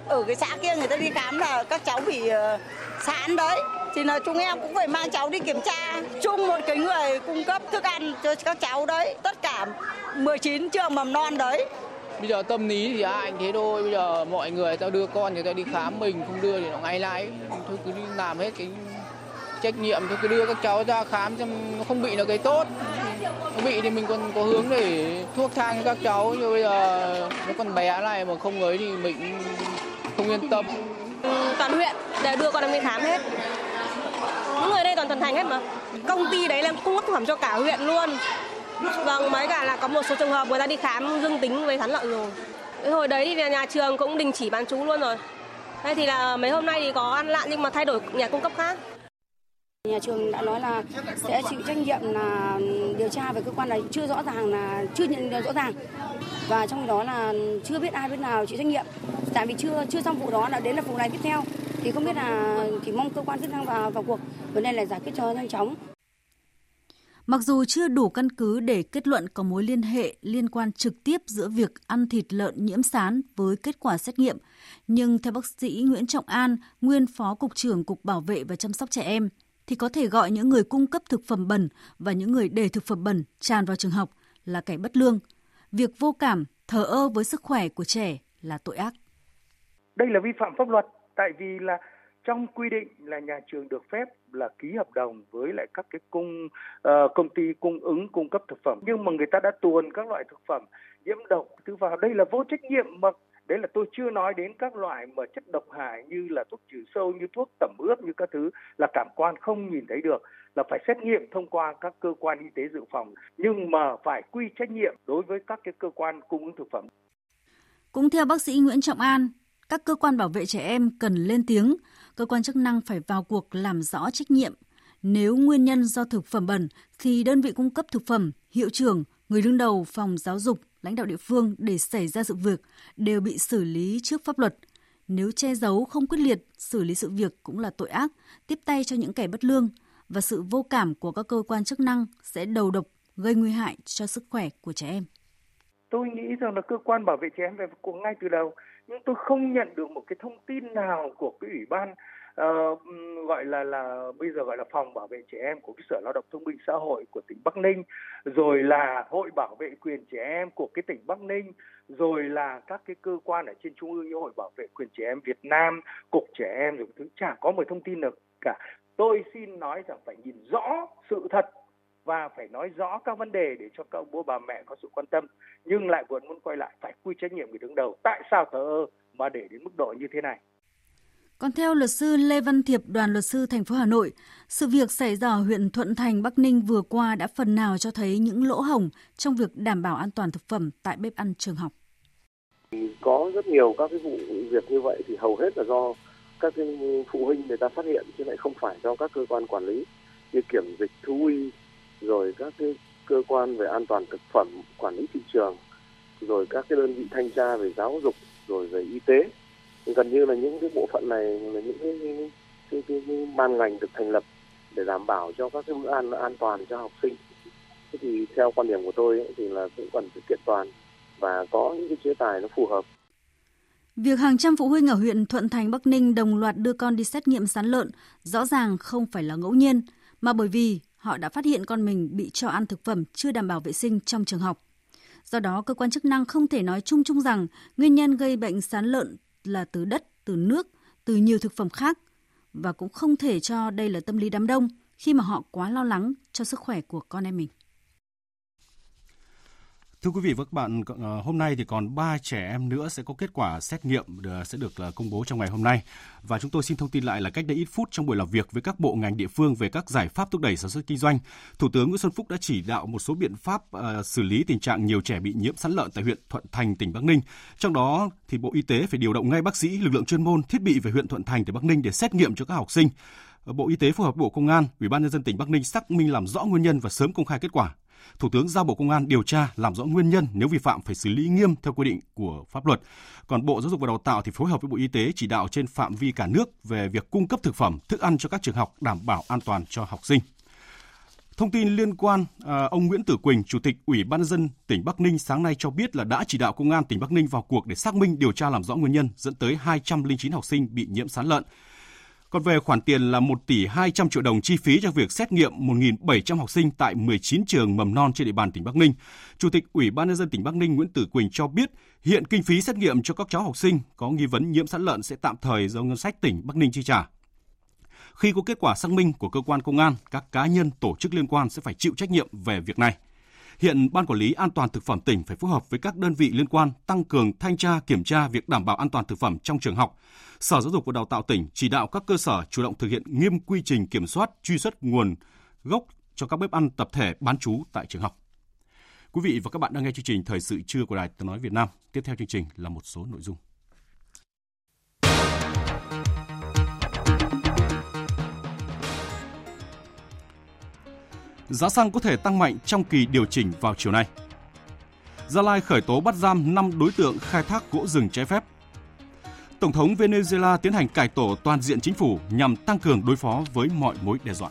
S16: Ở cái xã kia người ta đi khám là các cháu bị ờ, sán đấy. Thì là chúng em cũng phải mang cháu đi kiểm tra. Chung một cái người cung cấp thức ăn cho các cháu đấy. Tất cả 19 trường mầm non đấy.
S17: Bây giờ tâm lý thì ai thế thôi. Bây giờ mọi người tao đưa con người ta đi khám mình không đưa thì nó ngay lại. Thôi cứ đi làm hết cái trách nhiệm cho đưa các cháu ra khám xem nó không bị là cái tốt. Nó bị thì mình còn có hướng để thuốc thang cho các cháu, nhưng bây giờ nó còn bé này mà không ấy thì mình không yên tâm.
S18: Toàn huyện để đưa con em đi khám hết. Những người đây toàn thần thành hết mà. Công ty đấy là cung cấp thực phẩm cho cả huyện luôn. Vâng mấy cả là có một số trường hợp người ta đi khám dương tính với sán lợn rồi. Hồi đấy thì nhà trường cũng đình chỉ bán chú luôn rồi. Đây thì là mấy hôm nay thì có ăn lạn nhưng mà thay đổi nhà cung cấp khác.
S19: Nhà trường đã nói là sẽ chịu trách nhiệm là điều tra về cơ quan này chưa rõ ràng là chưa nhận rõ ràng. Và trong đó là chưa biết ai biết nào chịu trách nhiệm. Tại vì chưa chưa xong vụ đó là đến là vụ này tiếp theo. Thì không biết là chỉ mong cơ quan chức năng vào vào cuộc. Vấn đề này giải quyết cho nhanh chóng.
S11: Mặc dù chưa đủ căn cứ để kết luận có mối liên hệ liên quan trực tiếp giữa việc ăn thịt lợn nhiễm sán với kết quả xét nghiệm, nhưng theo bác sĩ Nguyễn Trọng An, nguyên phó cục trưởng Cục Bảo vệ và chăm sóc trẻ em, thì có thể gọi những người cung cấp thực phẩm bẩn và những người để thực phẩm bẩn tràn vào trường học là kẻ bất lương. Việc vô cảm, thờ ơ với sức khỏe của trẻ là tội ác.
S20: Đây là vi phạm pháp luật tại vì là trong quy định là nhà trường được phép là ký hợp đồng với lại các cái cung uh, công ty cung ứng cung cấp thực phẩm nhưng mà người ta đã tuồn các loại thực phẩm nhiễm độc thứ vào đây là vô trách nhiệm mà đấy là tôi chưa nói đến các loại mà chất độc hại như là thuốc trừ sâu như thuốc tẩm ướp như các thứ là cảm quan không nhìn thấy được là phải xét nghiệm thông qua các cơ quan y tế dự phòng nhưng mà phải quy trách nhiệm đối với các cái cơ quan cung ứng thực phẩm.
S11: Cũng theo bác sĩ Nguyễn Trọng An, các cơ quan bảo vệ trẻ em cần lên tiếng, cơ quan chức năng phải vào cuộc làm rõ trách nhiệm. Nếu nguyên nhân do thực phẩm bẩn thì đơn vị cung cấp thực phẩm, hiệu trưởng, người đứng đầu phòng giáo dục lãnh đạo địa phương để xảy ra sự việc đều bị xử lý trước pháp luật. Nếu che giấu không quyết liệt, xử lý sự việc cũng là tội ác, tiếp tay cho những kẻ bất lương và sự vô cảm của các cơ quan chức năng sẽ đầu độc gây nguy hại cho sức khỏe của trẻ em.
S20: Tôi nghĩ rằng là cơ quan bảo vệ trẻ em phải cuộc ngay từ đầu, nhưng tôi không nhận được một cái thông tin nào của cái ủy ban uh, gọi là là bây giờ gọi là phòng bảo vệ trẻ em của cái sở lao động thương binh xã hội của tỉnh Bắc Ninh rồi là hội bảo vệ quyền trẻ em của cái tỉnh Bắc Ninh rồi là các cái cơ quan ở trên trung ương như hội bảo vệ quyền trẻ em Việt Nam cục trẻ em rồi thứ chả có một thông tin nào cả. Tôi xin nói rằng phải nhìn rõ sự thật và phải nói rõ các vấn đề để cho các ông bố bà mẹ có sự quan tâm nhưng lại vẫn muốn quay lại phải quy trách nhiệm người đứng đầu. Tại sao thờ ơ mà để đến mức độ như thế này?
S12: Còn theo luật sư Lê Văn Thiệp, đoàn luật sư thành phố Hà Nội, sự việc xảy ra ở huyện Thuận Thành, Bắc Ninh vừa qua đã phần nào cho thấy những lỗ hổng trong việc đảm bảo an toàn thực phẩm tại bếp ăn trường học.
S21: Có rất nhiều các cái vụ việc như vậy thì hầu hết là do các cái phụ huynh người ta phát hiện chứ lại không phải do các cơ quan quản lý như kiểm dịch thú y rồi các cái cơ quan về an toàn thực phẩm quản lý thị trường rồi các cái đơn vị thanh tra về giáo dục rồi về y tế gần như là những cái bộ phận này là những cái, cái, cái, cái, cái ban ngành được thành lập để đảm bảo cho các cái bữa ăn an toàn cho học sinh thế thì theo quan điểm của tôi ấy, thì là cũng cần phải kiện toàn và có những cái chế tài nó phù hợp
S12: Việc hàng trăm phụ huynh ở huyện Thuận Thành, Bắc Ninh đồng loạt đưa con đi xét nghiệm sán lợn rõ ràng không phải là ngẫu nhiên, mà bởi vì họ đã phát hiện con mình bị cho ăn thực phẩm chưa đảm bảo vệ sinh trong trường học. Do đó, cơ quan chức năng không thể nói chung chung rằng nguyên nhân gây bệnh sán lợn là từ đất, từ nước, từ nhiều thực phẩm khác và cũng không thể cho đây là tâm lý đám đông khi mà họ quá lo lắng cho sức khỏe của con em mình.
S1: Thưa quý vị và các bạn, ờ, hôm nay thì còn 3 trẻ em nữa sẽ có kết quả xét nghiệm sẽ được ờ, công bố trong ngày hôm nay. Và chúng tôi xin thông tin lại là cách đây ít phút trong buổi làm việc với các bộ ngành địa phương về các giải pháp thúc đẩy sản xuất kinh doanh, Thủ tướng Nguyễn Xuân Phúc đã chỉ đạo một số biện pháp ờ, xử lý tình trạng nhiều trẻ bị nhiễm sán lợn tại huyện Thuận Thành, tỉnh Bắc Ninh. Trong đó thì Bộ Y tế phải điều động ngay bác sĩ, lực lượng chuyên môn, thiết bị về huyện Thuận Thành, tỉnh Bắc Ninh để xét nghiệm cho các học sinh. Bộ Y tế phối hợp Bộ Công an, Ủy ban nhân dân tỉnh Bắc Ninh xác minh làm rõ nguyên nhân và sớm công khai kết quả. Thủ tướng giao Bộ Công an điều tra làm rõ nguyên nhân nếu vi phạm phải xử lý nghiêm theo quy định của pháp luật. Còn Bộ Giáo dục và Đào tạo thì phối hợp với Bộ Y tế chỉ đạo trên phạm vi cả nước về việc cung cấp thực phẩm, thức ăn cho các trường học đảm bảo an toàn cho học sinh. Thông tin liên quan, à, ông Nguyễn Tử Quỳnh, Chủ tịch Ủy ban dân tỉnh Bắc Ninh sáng nay cho biết là đã chỉ đạo Công an tỉnh Bắc Ninh vào cuộc để xác minh điều tra làm rõ nguyên nhân dẫn tới 209 học sinh bị nhiễm sán lợn. Còn về khoản tiền là 1 tỷ 200 triệu đồng chi phí cho việc xét nghiệm 1.700 học sinh tại 19 trường mầm non trên địa bàn tỉnh Bắc Ninh, Chủ tịch Ủy ban nhân dân tỉnh Bắc Ninh Nguyễn Tử Quỳnh cho biết hiện kinh phí xét nghiệm cho các cháu học sinh có nghi vấn nhiễm sán lợn sẽ tạm thời do ngân sách tỉnh Bắc Ninh chi trả. Khi có kết quả xác minh của cơ quan công an, các cá nhân tổ chức liên quan sẽ phải chịu trách nhiệm về việc này. Hiện Ban Quản lý An toàn Thực phẩm tỉnh phải phối hợp với các đơn vị liên quan tăng cường thanh tra kiểm tra việc đảm bảo an toàn thực phẩm trong trường học. Sở Giáo dục và Đào tạo tỉnh chỉ đạo các cơ sở chủ động thực hiện nghiêm quy trình kiểm soát, truy xuất nguồn gốc cho các bếp ăn tập thể bán trú tại trường học. Quý vị và các bạn đang nghe chương trình Thời sự trưa của Đài Tiếng Nói Việt Nam. Tiếp theo chương trình là một số nội dung. giá xăng có thể tăng mạnh trong kỳ điều chỉnh vào chiều nay. Gia Lai khởi tố bắt giam 5 đối tượng khai thác gỗ rừng trái phép. Tổng thống Venezuela tiến hành cải tổ toàn diện chính phủ nhằm tăng cường đối phó với mọi mối đe dọa.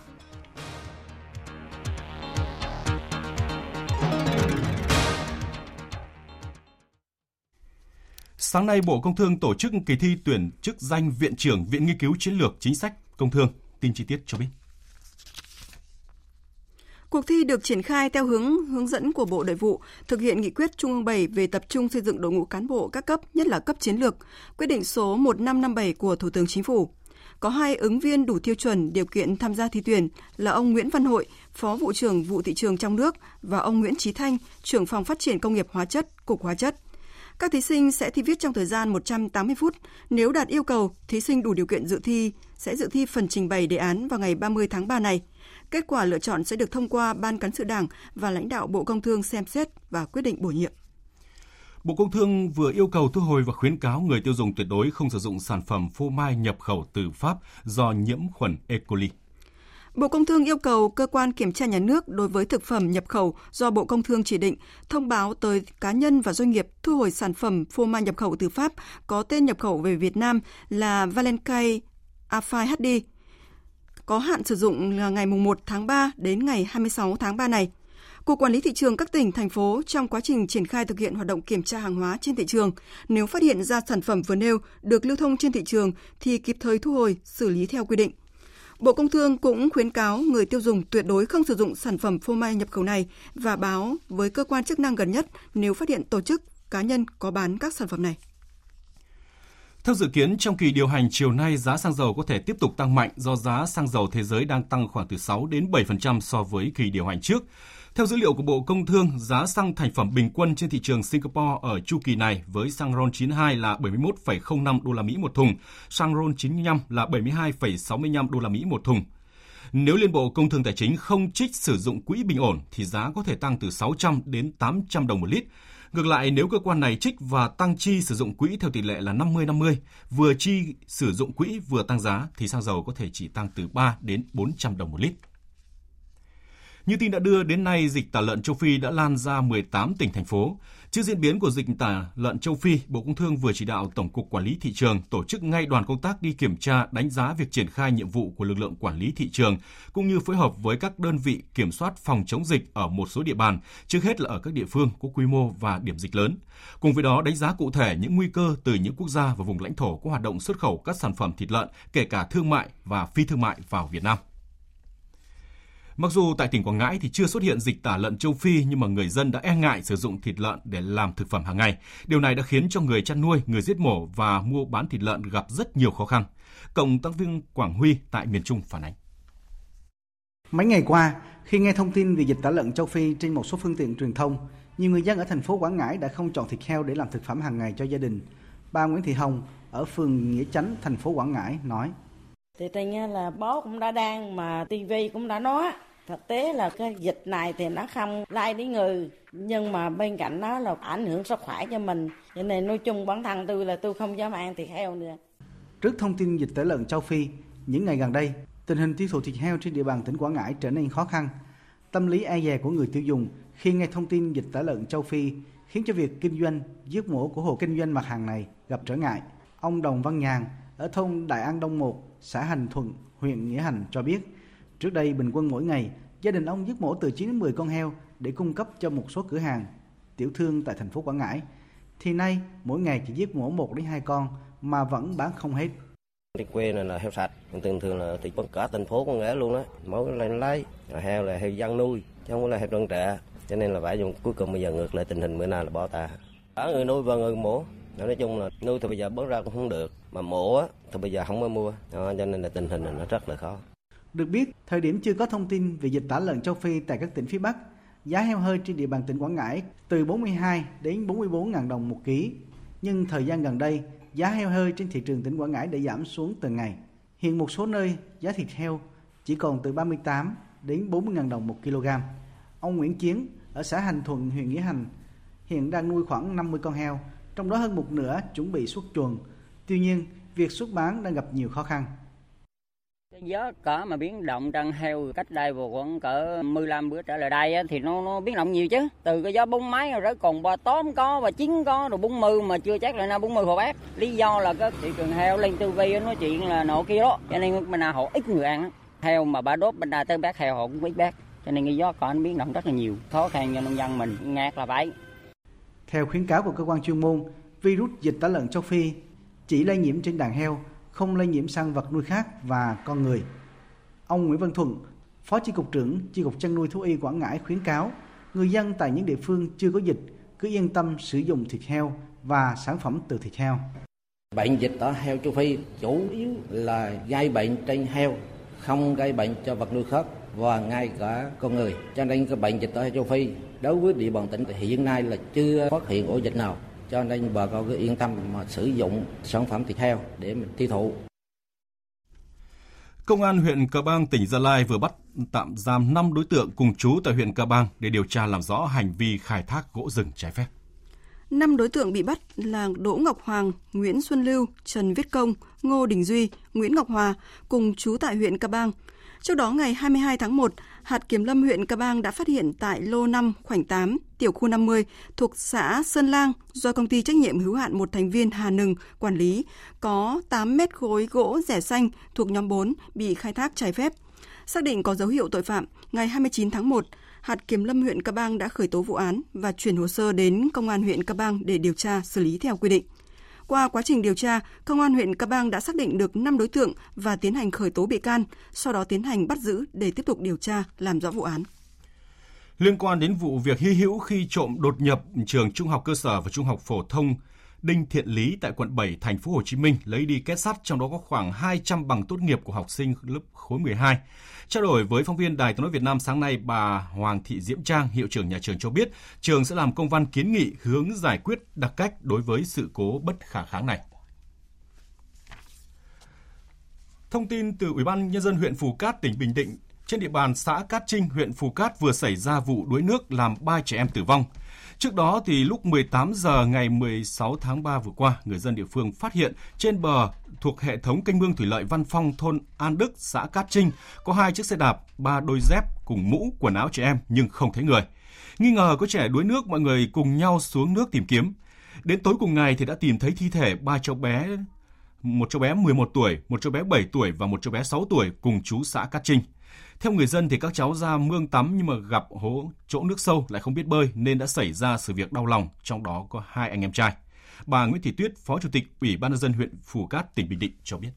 S1: Sáng nay, Bộ Công Thương tổ chức kỳ thi tuyển chức danh Viện trưởng Viện Nghiên cứu Chiến lược Chính sách Công Thương. Tin chi tiết cho biết.
S2: Cuộc thi được triển khai theo hướng hướng dẫn của Bộ Nội vụ, thực hiện nghị quyết Trung ương 7 về tập trung xây dựng đội ngũ cán bộ các cấp, nhất là cấp chiến lược, quyết định số 1557 của Thủ tướng Chính phủ. Có hai ứng viên đủ tiêu chuẩn điều kiện tham gia thi tuyển là ông Nguyễn Văn Hội, Phó vụ trưởng vụ thị trường trong nước và ông Nguyễn Trí Thanh, trưởng phòng phát triển công nghiệp hóa chất, Cục Hóa chất. Các thí sinh sẽ thi viết trong thời gian 180 phút. Nếu đạt yêu cầu, thí sinh đủ điều kiện dự thi sẽ dự thi phần trình bày đề án vào ngày 30 tháng 3 này. Kết quả lựa chọn sẽ được thông qua Ban Cán sự Đảng và lãnh đạo Bộ Công Thương xem xét và quyết định bổ nhiệm.
S1: Bộ Công Thương vừa yêu cầu thu hồi và khuyến cáo người tiêu dùng tuyệt đối không sử dụng sản phẩm phô mai nhập khẩu từ Pháp do nhiễm khuẩn E. coli.
S2: Bộ Công Thương yêu cầu cơ quan kiểm tra nhà nước đối với thực phẩm nhập khẩu do Bộ Công Thương chỉ định thông báo tới cá nhân và doanh nghiệp thu hồi sản phẩm phô mai nhập khẩu từ Pháp có tên nhập khẩu về Việt Nam là Valencay A5 HD có hạn sử dụng là ngày 1 tháng 3 đến ngày 26 tháng 3 này. Cục Quản lý thị trường các tỉnh, thành phố trong quá trình triển khai thực hiện hoạt động kiểm tra hàng hóa trên thị trường, nếu phát hiện ra sản phẩm vừa nêu được lưu thông trên thị trường thì kịp thời thu hồi, xử lý theo quy định. Bộ Công Thương cũng khuyến cáo người tiêu dùng tuyệt đối không sử dụng sản phẩm phô mai nhập khẩu này và báo với cơ quan chức năng gần nhất nếu phát hiện tổ chức, cá nhân có bán các sản phẩm này.
S1: Theo dự kiến, trong kỳ điều hành chiều nay, giá xăng dầu có thể tiếp tục tăng mạnh do giá xăng dầu thế giới đang tăng khoảng từ 6 đến 7% so với kỳ điều hành trước. Theo dữ liệu của Bộ Công Thương, giá xăng thành phẩm bình quân trên thị trường Singapore ở chu kỳ này với xăng RON 92 là 71,05 đô la Mỹ một thùng, xăng RON 95 là 72,65 đô la Mỹ một thùng. Nếu Liên Bộ Công Thương Tài chính không trích sử dụng quỹ bình ổn thì giá có thể tăng từ 600 đến 800 đồng một lít. Ngược lại, nếu cơ quan này trích và tăng chi sử dụng quỹ theo tỷ lệ là 50-50, vừa chi sử dụng quỹ vừa tăng giá thì xăng dầu có thể chỉ tăng từ 3 đến 400 đồng một lít. Như tin đã đưa đến nay, dịch tả lợn châu Phi đã lan ra 18 tỉnh thành phố. Trước diễn biến của dịch tả lợn châu Phi, Bộ Công Thương vừa chỉ đạo Tổng cục Quản lý thị trường tổ chức ngay đoàn công tác đi kiểm tra, đánh giá việc triển khai nhiệm vụ của lực lượng quản lý thị trường cũng như phối hợp với các đơn vị kiểm soát phòng chống dịch ở một số địa bàn, trước hết là ở các địa phương có quy mô và điểm dịch lớn. Cùng với đó đánh giá cụ thể những nguy cơ từ những quốc gia và vùng lãnh thổ có hoạt động xuất khẩu các sản phẩm thịt lợn, kể cả thương mại và phi thương mại vào Việt Nam. Mặc dù tại tỉnh Quảng Ngãi thì chưa xuất hiện dịch tả lợn châu Phi nhưng mà người dân đã e ngại sử dụng thịt lợn để làm thực phẩm hàng ngày. Điều này đã khiến cho người chăn nuôi, người giết mổ và mua bán thịt lợn gặp rất nhiều khó khăn. Cộng tác viên Quảng Huy tại miền Trung phản ánh.
S22: Mấy ngày qua, khi nghe thông tin về dịch tả lợn châu Phi trên một số phương tiện truyền thông, nhiều người dân ở thành phố Quảng Ngãi đã không chọn thịt heo để làm thực phẩm hàng ngày cho gia đình. Bà Nguyễn Thị Hồng ở phường Nghĩa Chánh, thành phố Quảng Ngãi nói:
S23: thì tình là bó cũng đã đang mà tivi cũng đã nói thực tế là cái dịch này thì nó không lai đến người nhưng mà bên cạnh đó là ảnh hưởng sức khỏe cho mình. Cho nên nói chung bản thân tôi là tôi không dám ăn thịt heo nữa.
S22: Trước thông tin dịch tả lợn châu Phi những ngày gần đây tình hình tiêu thụ thịt heo trên địa bàn tỉnh Quảng Ngãi trở nên khó khăn. Tâm lý e dè của người tiêu dùng khi nghe thông tin dịch tả lợn châu Phi khiến cho việc kinh doanh giết mổ của hộ kinh doanh mặt hàng này gặp trở ngại. Ông Đồng Văn Nhàn ở thôn Đại An Đông 1 xã Hành Thuận, huyện Nghĩa Hành cho biết, trước đây bình quân mỗi ngày, gia đình ông giết mổ từ 9 đến 10 con heo để cung cấp cho một số cửa hàng, tiểu thương tại thành phố Quảng Ngãi. Thì nay, mỗi ngày chỉ giết mổ 1 đến 2 con mà vẫn bán không hết.
S24: Trên quê này là heo sạch, thường thường là thì cả thành phố con ngã luôn á, mỗi lần lấy, heo là heo dân nuôi, chứ không phải là heo đơn trẻ Cho nên là phải dùng cuối cùng bây giờ ngược lại tình hình bữa nay là bỏ ta. Cả người nuôi và người mổ, nói chung là nuôi thì bây giờ bớt ra cũng không được mà mổ thì bây giờ không có mua đó, cho nên là tình hình này nó rất là khó
S22: được biết thời điểm chưa có thông tin về dịch tả lợn châu Phi tại các tỉnh phía Bắc giá heo hơi trên địa bàn tỉnh Quảng Ngãi từ 42 đến 44 ngàn đồng một ký nhưng thời gian gần đây giá heo hơi trên thị trường tỉnh Quảng Ngãi đã giảm xuống từng ngày hiện một số nơi giá thịt heo chỉ còn từ 38 đến 40 ngàn đồng một kg ông Nguyễn Chiến ở xã Hành Thuận huyện Nghĩa Hành hiện đang nuôi khoảng 50 con heo trong đó hơn một nửa chuẩn bị xuất chuồng. Tuy nhiên, việc xuất bán đang gặp nhiều khó khăn
S25: gió cỡ mà biến động trăng heo cách đây vào khoảng cỡ 15 bữa trở lại đây thì nó nó biến động nhiều chứ. Từ cái gió bốn máy rồi còn ba tóm có và chín có rồi bốn mươi mà chưa chắc là na bốn mươi hồ bác. Lý do là cái thị trường heo lên tư vi nói chuyện là nọ kia đó. Cho nên bên nào họ ít người ăn. Heo mà ba đốt bên đà tới bác heo họ cũng biết bác. Cho nên cái gió cỡ nó biến động rất là nhiều. Khó khăn cho nông dân mình ngạt là vậy.
S22: Theo khuyến cáo của cơ quan chuyên môn, virus dịch tả lợn châu Phi chỉ lây nhiễm trên đàn heo, không lây nhiễm sang vật nuôi khác và con người. Ông Nguyễn Văn Thuận, Phó Chi cục trưởng Chi cục chăn nuôi thú y Quảng Ngãi khuyến cáo người dân tại những địa phương chưa có dịch cứ yên tâm sử dụng thịt heo và sản phẩm từ thịt heo.
S26: Bệnh dịch tả heo châu Phi chủ yếu là gây bệnh trên heo, không gây bệnh cho vật nuôi khác và ngay cả con người. Cho nên cái bệnh dịch tả heo châu Phi đối với địa bàn tỉnh thì hiện nay là chưa phát hiện ổ dịch nào cho nên bà con cứ yên tâm mà sử dụng sản phẩm thịt heo để mình tiêu thụ.
S1: Công an huyện Cờ Bang, tỉnh Gia Lai vừa bắt tạm giam 5 đối tượng cùng chú tại huyện Cờ Bang để điều tra làm rõ hành vi khai thác gỗ rừng trái phép.
S2: Năm đối tượng bị bắt là Đỗ Ngọc Hoàng, Nguyễn Xuân Lưu, Trần Viết Công, Ngô Đình Duy, Nguyễn Ngọc Hòa cùng chú tại huyện Cờ Bang. Trước đó ngày 22 tháng 1, hạt kiểm lâm huyện Ca Bang đã phát hiện tại lô 5 khoảnh 8 tiểu khu 50 thuộc xã Sơn Lang do công ty trách nhiệm hữu hạn một thành viên Hà Nừng quản lý có 8 mét khối gỗ rẻ xanh thuộc nhóm 4 bị khai thác trái phép. Xác định có dấu hiệu tội phạm, ngày 29 tháng 1, hạt kiểm lâm huyện Ca Bang đã khởi tố vụ án và chuyển hồ sơ đến công an huyện Ca Bang để điều tra xử lý theo quy định. Qua quá trình điều tra, công an huyện Ca Bang đã xác định được 5 đối tượng và tiến hành khởi tố bị can, sau đó tiến hành bắt giữ để tiếp tục điều tra, làm rõ vụ án.
S1: Liên quan đến vụ việc hy hữu khi trộm đột nhập trường trung học cơ sở và trung học phổ thông Đinh Thiện Lý tại quận 7 thành phố Hồ Chí Minh lấy đi kết sắt trong đó có khoảng 200 bằng tốt nghiệp của học sinh lớp khối 12. Trao đổi với phóng viên Đài Tiếng nói Việt Nam sáng nay, bà Hoàng Thị Diễm Trang, hiệu trưởng nhà trường cho biết, trường sẽ làm công văn kiến nghị hướng giải quyết đặc cách đối với sự cố bất khả kháng này. Thông tin từ Ủy ban nhân dân huyện Phù Cát, tỉnh Bình Định, trên địa bàn xã Cát Trinh, huyện Phù Cát vừa xảy ra vụ đuối nước làm ba trẻ em tử vong. Trước đó thì lúc 18 giờ ngày 16 tháng 3 vừa qua, người dân địa phương phát hiện trên bờ thuộc hệ thống kênh mương thủy lợi Văn Phong thôn An Đức, xã Cát Trinh có hai chiếc xe đạp, ba đôi dép cùng mũ, quần áo trẻ em nhưng không thấy người. Nghi ngờ có trẻ đuối nước, mọi người cùng nhau xuống nước tìm kiếm. Đến tối cùng ngày thì đã tìm thấy thi thể ba cháu bé một cháu bé 11 tuổi, một cháu bé 7 tuổi và một cháu bé 6 tuổi cùng chú xã Cát Trinh. Theo người dân thì các cháu ra mương tắm nhưng mà gặp hố chỗ nước sâu lại không biết bơi nên đã xảy ra sự việc đau lòng, trong đó có hai anh em trai. Bà Nguyễn Thị Tuyết, Phó Chủ tịch Ủy ban nhân dân huyện Phù Cát, tỉnh Bình Định cho biết.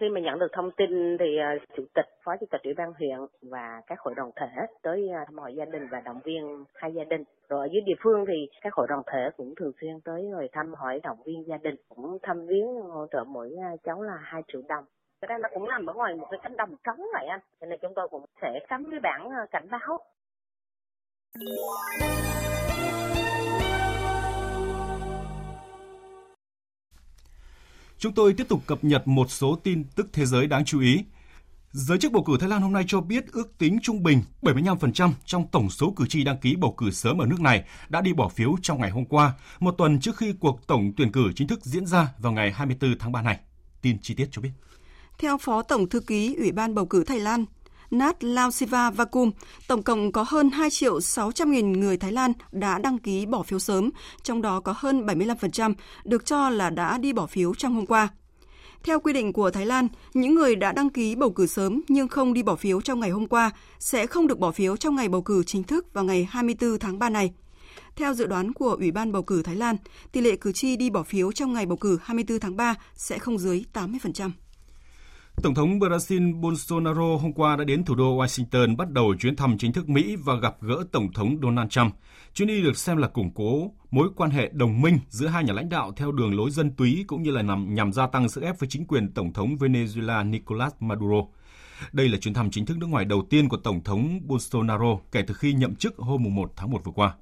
S27: Khi mà nhận được thông tin thì à, chủ tịch, phó chủ tịch ủy ban huyện và các hội đoàn thể tới à, thăm hỏi gia đình và động viên hai gia đình. Rồi ở dưới địa phương thì các hội đoàn thể cũng thường xuyên tới rồi thăm hỏi động viên gia đình, cũng thăm viếng hỗ trợ mỗi à, cháu là 2 triệu đồng cái ra nó cũng nằm ở ngoài một cái cánh đồng trống vậy anh cho nên chúng tôi cũng sẽ cắm cái bảng ờ, cảnh báo
S1: Chúng tôi tiếp tục cập nhật một số tin tức thế giới đáng chú ý. Giới chức bầu cử Thái Lan hôm nay cho biết ước tính trung bình 75% trong tổng số cử tri đăng ký bầu cử sớm ở nước này đã đi bỏ phiếu trong ngày hôm qua, một tuần trước khi cuộc tổng tuyển cử chính thức diễn ra vào ngày 24 tháng 3 này. Tin chi tiết cho biết.
S2: Theo Phó Tổng Thư ký Ủy ban Bầu cử Thái Lan, Nat Lausiva Vakum, tổng cộng có hơn 2 triệu 600 nghìn người Thái Lan đã đăng ký bỏ phiếu sớm, trong đó có hơn 75% được cho là đã đi bỏ phiếu trong hôm qua. Theo quy định của Thái Lan, những người đã đăng ký bầu cử sớm nhưng không đi bỏ phiếu trong ngày hôm qua sẽ không được bỏ phiếu trong ngày bầu cử chính thức vào ngày 24 tháng 3 này. Theo dự đoán của Ủy ban bầu cử Thái Lan, tỷ lệ cử tri đi bỏ phiếu trong ngày bầu cử 24 tháng 3 sẽ không dưới 80%.
S1: Tổng thống Brazil Bolsonaro hôm qua đã đến thủ đô Washington bắt đầu chuyến thăm chính thức Mỹ và gặp gỡ Tổng thống Donald Trump. Chuyến đi được xem là củng cố mối quan hệ đồng minh giữa hai nhà lãnh đạo theo đường lối dân túy cũng như là nhằm, nhằm gia tăng sức ép với chính quyền Tổng thống Venezuela Nicolas Maduro. Đây là chuyến thăm chính thức nước ngoài đầu tiên của Tổng thống Bolsonaro kể từ khi nhậm chức hôm 1 tháng 1 vừa qua.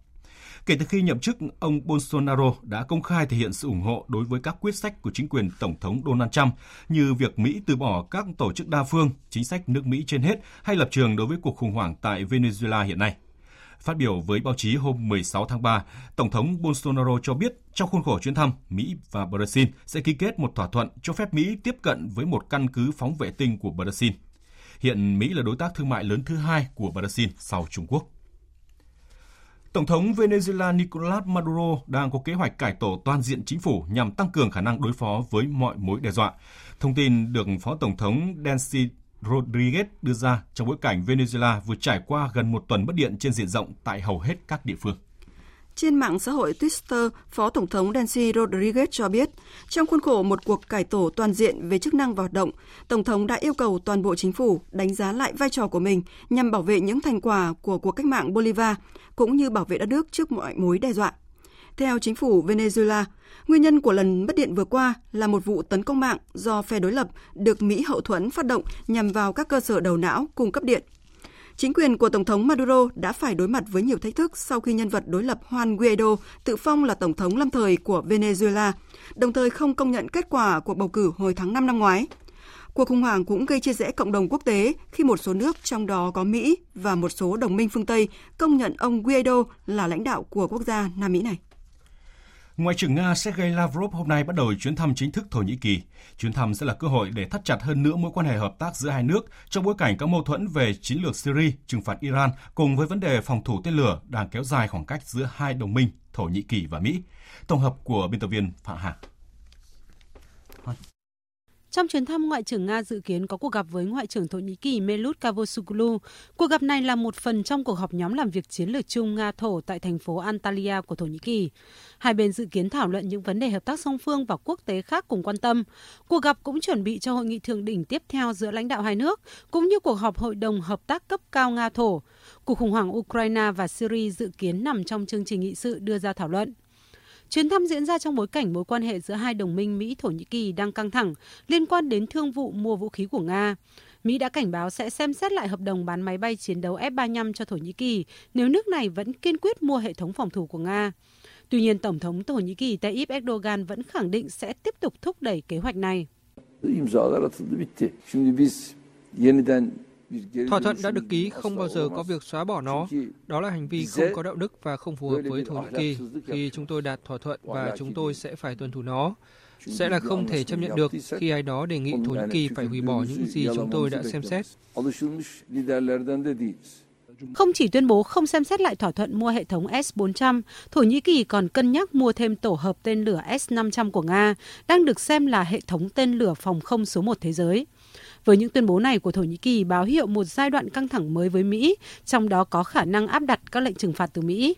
S1: Kể từ khi nhậm chức, ông Bolsonaro đã công khai thể hiện sự ủng hộ đối với các quyết sách của chính quyền Tổng thống Donald Trump như việc Mỹ từ bỏ các tổ chức đa phương, chính sách nước Mỹ trên hết hay lập trường đối với cuộc khủng hoảng tại Venezuela hiện nay. Phát biểu với báo chí hôm 16 tháng 3, Tổng thống Bolsonaro cho biết trong khuôn khổ chuyến thăm, Mỹ và Brazil sẽ ký kết một thỏa thuận cho phép Mỹ tiếp cận với một căn cứ phóng vệ tinh của Brazil. Hiện Mỹ là đối tác thương mại lớn thứ hai của Brazil sau Trung Quốc. Tổng thống Venezuela Nicolas Maduro đang có kế hoạch cải tổ toàn diện chính phủ nhằm tăng cường khả năng đối phó với mọi mối đe dọa. Thông tin được Phó Tổng thống Delcy Rodriguez đưa ra trong bối cảnh Venezuela vừa trải qua gần một tuần mất điện trên diện rộng tại hầu hết các địa phương.
S2: Trên mạng xã hội Twitter, Phó Tổng thống Nancy Rodriguez cho biết, trong khuôn khổ một cuộc cải tổ toàn diện về chức năng và hoạt động, Tổng thống đã yêu cầu toàn bộ chính phủ đánh giá lại vai trò của mình nhằm bảo vệ những thành quả của cuộc cách mạng Bolivar, cũng như bảo vệ đất nước trước mọi mối đe dọa. Theo chính phủ Venezuela, nguyên nhân của lần mất điện vừa qua là một vụ tấn công mạng do phe đối lập được Mỹ hậu thuẫn phát động nhằm vào các cơ sở đầu não cung cấp điện Chính quyền của Tổng thống Maduro đã phải đối mặt với nhiều thách thức sau khi nhân vật đối lập Juan Guaido tự phong là Tổng thống lâm thời của Venezuela, đồng thời không công nhận kết quả cuộc bầu cử hồi tháng 5 năm ngoái. Cuộc khủng hoảng cũng gây chia rẽ cộng đồng quốc tế khi một số nước trong đó có Mỹ và một số đồng minh phương Tây công nhận ông Guaido là lãnh đạo của quốc gia Nam Mỹ này.
S1: Ngoại trưởng Nga Sergei Lavrov hôm nay bắt đầu chuyến thăm chính thức Thổ Nhĩ Kỳ. Chuyến thăm sẽ là cơ hội để thắt chặt hơn nữa mối quan hệ hợp tác giữa hai nước trong bối cảnh các mâu thuẫn về chiến lược Syria, trừng phạt Iran cùng với vấn đề phòng thủ tên lửa đang kéo dài khoảng cách giữa hai đồng minh Thổ Nhĩ Kỳ và Mỹ. Tổng hợp của biên tập viên Phạm Hà.
S28: Trong chuyến thăm, Ngoại trưởng Nga dự kiến có cuộc gặp với Ngoại trưởng Thổ Nhĩ Kỳ Melut Cavusoglu. Cuộc gặp này là một phần trong cuộc họp nhóm làm việc chiến lược chung Nga-Thổ tại thành phố Antalya của Thổ Nhĩ Kỳ. Hai bên dự kiến thảo luận những vấn đề hợp tác song phương và quốc tế khác cùng quan tâm. Cuộc gặp cũng chuẩn bị cho hội nghị thượng đỉnh tiếp theo giữa lãnh đạo hai nước, cũng như cuộc họp Hội đồng Hợp tác cấp cao Nga-Thổ. Cuộc khủng hoảng Ukraine và Syria dự kiến nằm trong chương trình nghị sự đưa ra thảo luận. Chuyến thăm diễn ra trong bối cảnh mối quan hệ giữa hai đồng minh Mỹ-Thổ Nhĩ Kỳ đang căng thẳng liên quan đến thương vụ mua vũ khí của Nga. Mỹ đã cảnh báo sẽ xem xét lại hợp đồng bán máy bay chiến đấu F-35 cho Thổ Nhĩ Kỳ nếu nước này vẫn kiên quyết mua hệ thống phòng thủ của Nga. Tuy nhiên, Tổng thống Thổ Nhĩ Kỳ Tayyip Erdogan vẫn khẳng định sẽ tiếp tục thúc đẩy kế hoạch này.
S10: Thỏa thuận đã được ký không bao giờ có việc xóa bỏ nó. Đó là hành vi không có đạo đức và không phù hợp với Thổ Nhĩ Kỳ. Khi chúng tôi đạt thỏa thuận và chúng tôi sẽ phải tuân thủ nó. Sẽ là không thể chấp nhận được khi ai đó đề nghị Thổ Nhĩ Kỳ phải hủy bỏ những gì chúng tôi đã xem xét.
S28: Không chỉ tuyên bố không xem xét lại thỏa thuận mua hệ thống S-400, Thổ Nhĩ Kỳ còn cân nhắc mua thêm tổ hợp tên lửa S-500 của Nga, đang được xem là hệ thống tên lửa phòng không số một thế giới. Với những tuyên bố này của Thổ Nhĩ Kỳ báo hiệu một giai đoạn căng thẳng mới với Mỹ, trong đó có khả năng áp đặt các lệnh trừng phạt từ Mỹ.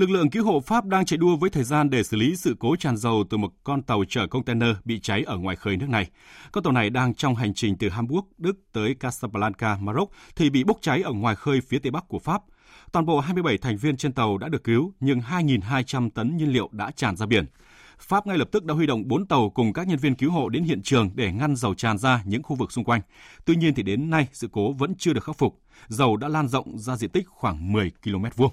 S1: Lực lượng cứu hộ Pháp đang chạy đua với thời gian để xử lý sự cố tràn dầu từ một con tàu chở container bị cháy ở ngoài khơi nước này. Con tàu này đang trong hành trình từ Hamburg, Đức tới Casablanca, Maroc thì bị bốc cháy ở ngoài khơi phía tây bắc của Pháp. Toàn bộ 27 thành viên trên tàu đã được cứu, nhưng 2.200 tấn nhiên liệu đã tràn ra biển. Pháp ngay lập tức đã huy động 4 tàu cùng các nhân viên cứu hộ đến hiện trường để ngăn dầu tràn ra những khu vực xung quanh. Tuy nhiên thì đến nay sự cố vẫn chưa được khắc phục. Dầu đã lan rộng ra diện tích khoảng 10 km vuông.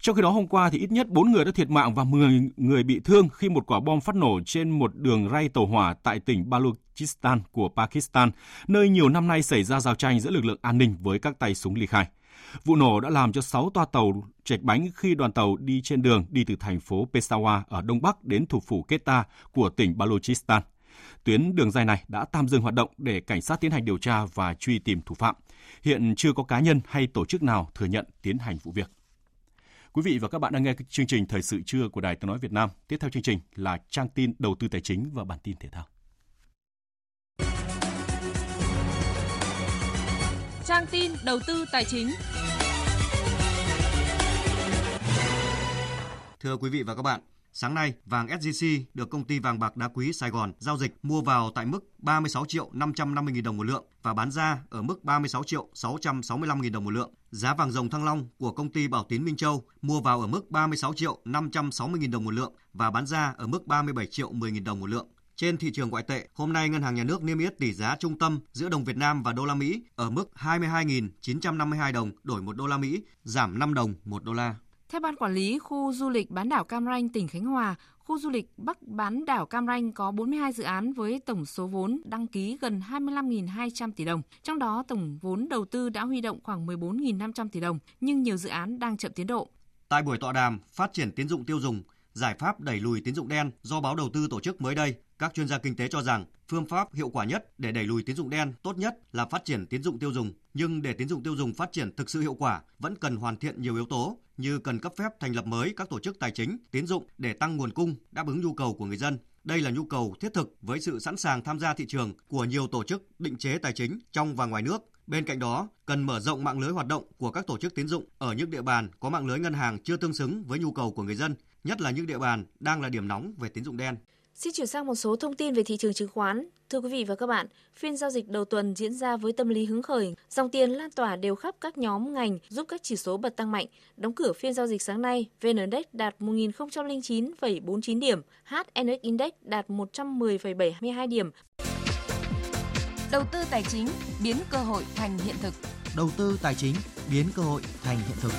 S1: Trong khi đó hôm qua thì ít nhất 4 người đã thiệt mạng và 10 người bị thương khi một quả bom phát nổ trên một đường ray tàu hỏa tại tỉnh Balochistan của Pakistan, nơi nhiều năm nay xảy ra giao tranh giữa lực lượng an ninh với các tay súng ly khai. Vụ nổ đã làm cho 6 toa tàu chệch bánh khi đoàn tàu đi trên đường đi từ thành phố Peshawar ở đông bắc đến thủ phủ Quetta của tỉnh Balochistan. Tuyến đường dài này đã tạm dừng hoạt động để cảnh sát tiến hành điều tra và truy tìm thủ phạm. Hiện chưa có cá nhân hay tổ chức nào thừa nhận tiến hành vụ việc. Quý vị và các bạn đang nghe chương trình Thời sự trưa của Đài Tiếng Nói Việt Nam. Tiếp theo chương trình là trang tin đầu tư tài chính và bản tin thể thao.
S29: Trang tin đầu tư tài chính.
S30: Thưa quý vị và các bạn, Sáng nay, vàng SJC được công ty vàng bạc đá quý Sài Gòn giao dịch mua vào tại mức 36 triệu 550 nghìn đồng một lượng và bán ra ở mức 36 triệu 665 nghìn đồng một lượng. Giá vàng dòng thăng long của công ty Bảo Tín Minh Châu mua vào ở mức 36 triệu 560 nghìn đồng một lượng và bán ra ở mức 37 triệu 10 nghìn đồng một lượng. Trên thị trường ngoại tệ, hôm nay Ngân hàng Nhà nước niêm yết tỷ giá trung tâm giữa đồng Việt Nam và đô la Mỹ ở mức 22.952 đồng đổi 1 đô la Mỹ, giảm 5 đồng 1 đô la.
S29: Theo Ban Quản lý Khu Du lịch Bán đảo Cam Ranh, tỉnh Khánh Hòa, khu du lịch Bắc Bán đảo Cam Ranh có 42 dự án với tổng số vốn đăng ký gần 25.200 tỷ đồng. Trong đó, tổng vốn đầu tư đã huy động khoảng 14.500 tỷ đồng, nhưng nhiều dự án đang chậm tiến độ.
S30: Tại buổi tọa đàm phát triển tín dụng tiêu dùng, giải pháp đẩy lùi tín dụng đen do báo đầu tư tổ chức mới đây, các chuyên gia kinh tế cho rằng phương pháp hiệu quả nhất để đẩy lùi tín dụng đen tốt nhất là phát triển tín dụng tiêu dùng, nhưng để tín dụng tiêu dùng phát triển thực sự hiệu quả vẫn cần hoàn thiện nhiều yếu tố như cần cấp phép thành lập mới các tổ chức tài chính, tín dụng để tăng nguồn cung, đáp ứng nhu cầu của người dân. Đây là nhu cầu thiết thực với sự sẵn sàng tham gia thị trường của nhiều tổ chức định chế tài chính trong và ngoài nước. Bên cạnh đó, cần mở rộng mạng lưới hoạt động của các tổ chức tín dụng ở những địa bàn có mạng lưới ngân hàng chưa tương xứng với nhu cầu của người dân, nhất là những địa bàn đang là điểm nóng về tín dụng đen.
S29: Xin chuyển sang một số thông tin về thị trường chứng khoán. Thưa quý vị và các bạn, phiên giao dịch đầu tuần diễn ra với tâm lý hứng khởi, dòng tiền lan tỏa đều khắp các nhóm ngành giúp các chỉ số bật tăng mạnh. Đóng cửa phiên giao dịch sáng nay, VN Index đạt 1009,49 điểm, HNX Index đạt 110,72 điểm.
S31: Đầu tư tài chính biến cơ hội thành hiện thực.
S32: Đầu tư tài chính biến cơ hội thành hiện thực.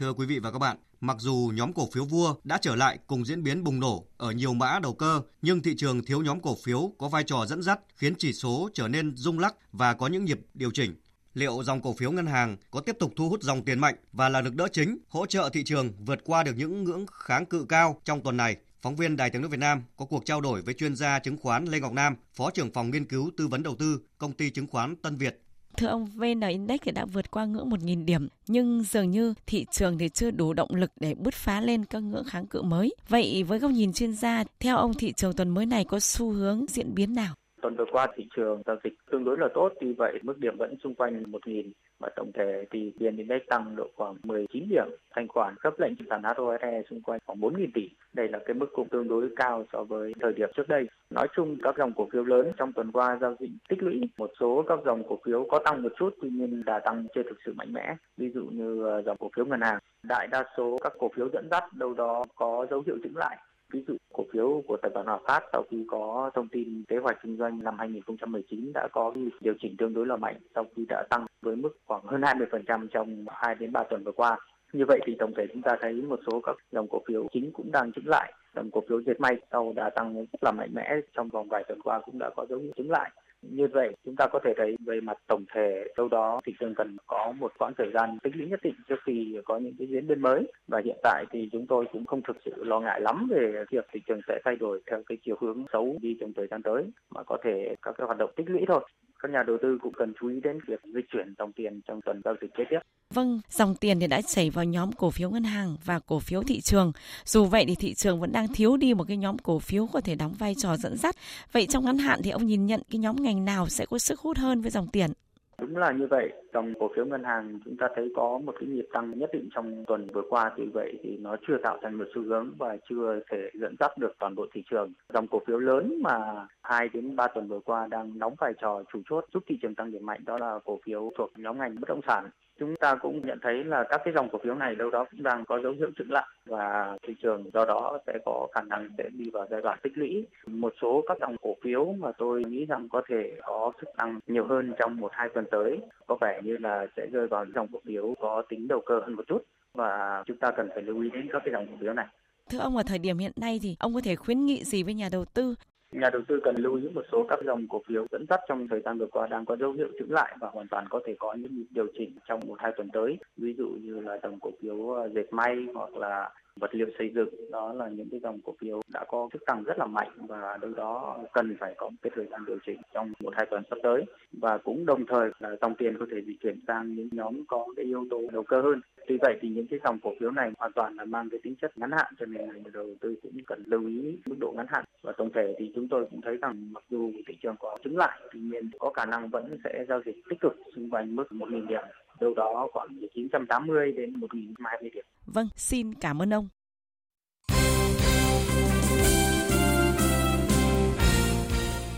S30: Thưa quý vị và các bạn, mặc dù nhóm cổ phiếu vua đã trở lại cùng diễn biến bùng nổ ở nhiều mã đầu cơ, nhưng thị trường thiếu nhóm cổ phiếu có vai trò dẫn dắt khiến chỉ số trở nên rung lắc và có những nhịp điều chỉnh. Liệu dòng cổ phiếu ngân hàng có tiếp tục thu hút dòng tiền mạnh và là lực đỡ chính hỗ trợ thị trường vượt qua được những ngưỡng kháng cự cao trong tuần này? Phóng viên Đài Tiếng nói Việt Nam có cuộc trao đổi với chuyên gia chứng khoán Lê Ngọc Nam, Phó trưởng phòng nghiên cứu tư vấn đầu tư, công ty chứng khoán Tân Việt
S33: Thưa ông, VN Index thì đã vượt qua ngưỡng 1.000 điểm, nhưng dường như thị trường thì chưa đủ động lực để bứt phá lên các ngưỡng kháng cự mới. Vậy với góc nhìn chuyên gia, theo ông thị trường tuần mới này có xu hướng diễn biến nào?
S34: Tuần vừa qua thị trường giao dịch tương đối là tốt, tuy vậy mức điểm vẫn xung quanh 1.000 và tổng thể thì VN Index tăng độ khoảng 19 điểm, thanh khoản cấp lệnh sàn HOSE xung quanh khoảng 4.000 tỷ. Đây là cái mức cũng tương đối cao so với thời điểm trước đây. Nói chung các dòng cổ phiếu lớn trong tuần qua giao dịch tích lũy, một số các dòng cổ phiếu có tăng một chút tuy nhiên đà tăng chưa thực sự mạnh mẽ. Ví dụ như ờ, dòng cổ phiếu ngân hàng, đại đa số các cổ phiếu dẫn dắt đâu đó có dấu hiệu chững lại Ví dụ cổ phiếu của tập đoàn Hòa Phát sau khi có thông tin kế hoạch kinh doanh năm 2019 đã có điều chỉnh tương đối là mạnh, sau khi đã tăng với mức khoảng hơn 20% trong 2 đến 3 tuần vừa qua. Như vậy thì tổng thể chúng ta thấy một số các dòng cổ phiếu chính cũng đang chứng lại. Dòng cổ phiếu dệt may sau đã tăng rất là mạnh mẽ trong vòng vài tuần qua cũng đã có dấu hiệu chứng lại. Như vậy, chúng ta có thể thấy về mặt tổng thể đâu đó thị trường cần có một quãng thời gian tích lũy nhất định trước khi có những cái diễn biến mới. Và hiện tại thì chúng tôi cũng không thực sự lo ngại lắm về việc thị trường sẽ thay đổi theo cái chiều hướng xấu đi trong thời gian tới, mà có thể các cái hoạt động tích lũy thôi các nhà đầu tư cũng cần chú ý đến việc di chuyển dòng tiền trong tuần giao dịch kế tiếp.
S33: Vâng, dòng tiền thì đã chảy vào nhóm cổ phiếu ngân hàng và cổ phiếu thị trường. Dù vậy thì thị trường vẫn đang thiếu đi một cái nhóm cổ phiếu có thể đóng vai trò dẫn dắt. Vậy trong ngắn hạn thì ông nhìn nhận cái nhóm ngành nào sẽ có sức hút hơn với dòng tiền?
S34: Đúng là như vậy, dòng cổ phiếu ngân hàng chúng ta thấy có một cái nhịp tăng nhất định trong tuần vừa qua, tuy vậy thì nó chưa tạo thành một xu hướng và chưa thể dẫn dắt được toàn bộ thị trường. Dòng cổ phiếu lớn mà 2 đến 3 tuần vừa qua đang đóng vai trò chủ chốt giúp thị trường tăng điểm mạnh đó là cổ phiếu thuộc nhóm ngành bất động sản chúng ta cũng nhận thấy là các cái dòng cổ phiếu này đâu đó cũng đang có dấu hiệu chững lại và thị trường do đó sẽ có khả năng sẽ đi vào giai đoạn tích lũy. Một số các dòng cổ phiếu mà tôi nghĩ rằng có thể có sức tăng nhiều hơn trong một hai tuần tới, có vẻ như là sẽ rơi vào dòng cổ phiếu có tính đầu cơ hơn một chút và chúng ta cần phải lưu ý đến các cái dòng cổ phiếu này.
S33: Thưa ông, ở thời điểm hiện nay thì ông có thể khuyến nghị gì với nhà đầu tư?
S34: Nhà đầu tư cần lưu ý một số các dòng cổ phiếu dẫn dắt trong thời gian vừa qua đang có dấu hiệu chững lại và hoàn toàn có thể có những điều chỉnh trong một hai tuần tới. Ví dụ như là dòng cổ phiếu ờ, dệt may hoặc là vật liệu xây dựng, đó là những cái dòng cổ phiếu đã có sức tăng rất là mạnh và đâu đó cần phải có cái thời gian điều chỉnh trong một hai tuần sắp tới. Và cũng đồng thời là dòng tiền có thể di chuyển sang những nhóm có cái yếu tố đầu cơ hơn tuy vậy thì những cái dòng cổ phiếu này hoàn toàn là mang cái tính chất ngắn hạn cho nên người đầu tư cũng cần lưu ý mức độ ngắn hạn và tổng thể thì chúng tôi cũng thấy rằng mặc dù thị trường có chứng lại tuy nhiên có khả năng vẫn sẽ giao dịch tích cực xung quanh mức 1.000 điểm đâu đó khoảng 980 đến 1.020 điểm.
S33: Vâng, xin cảm ơn ông.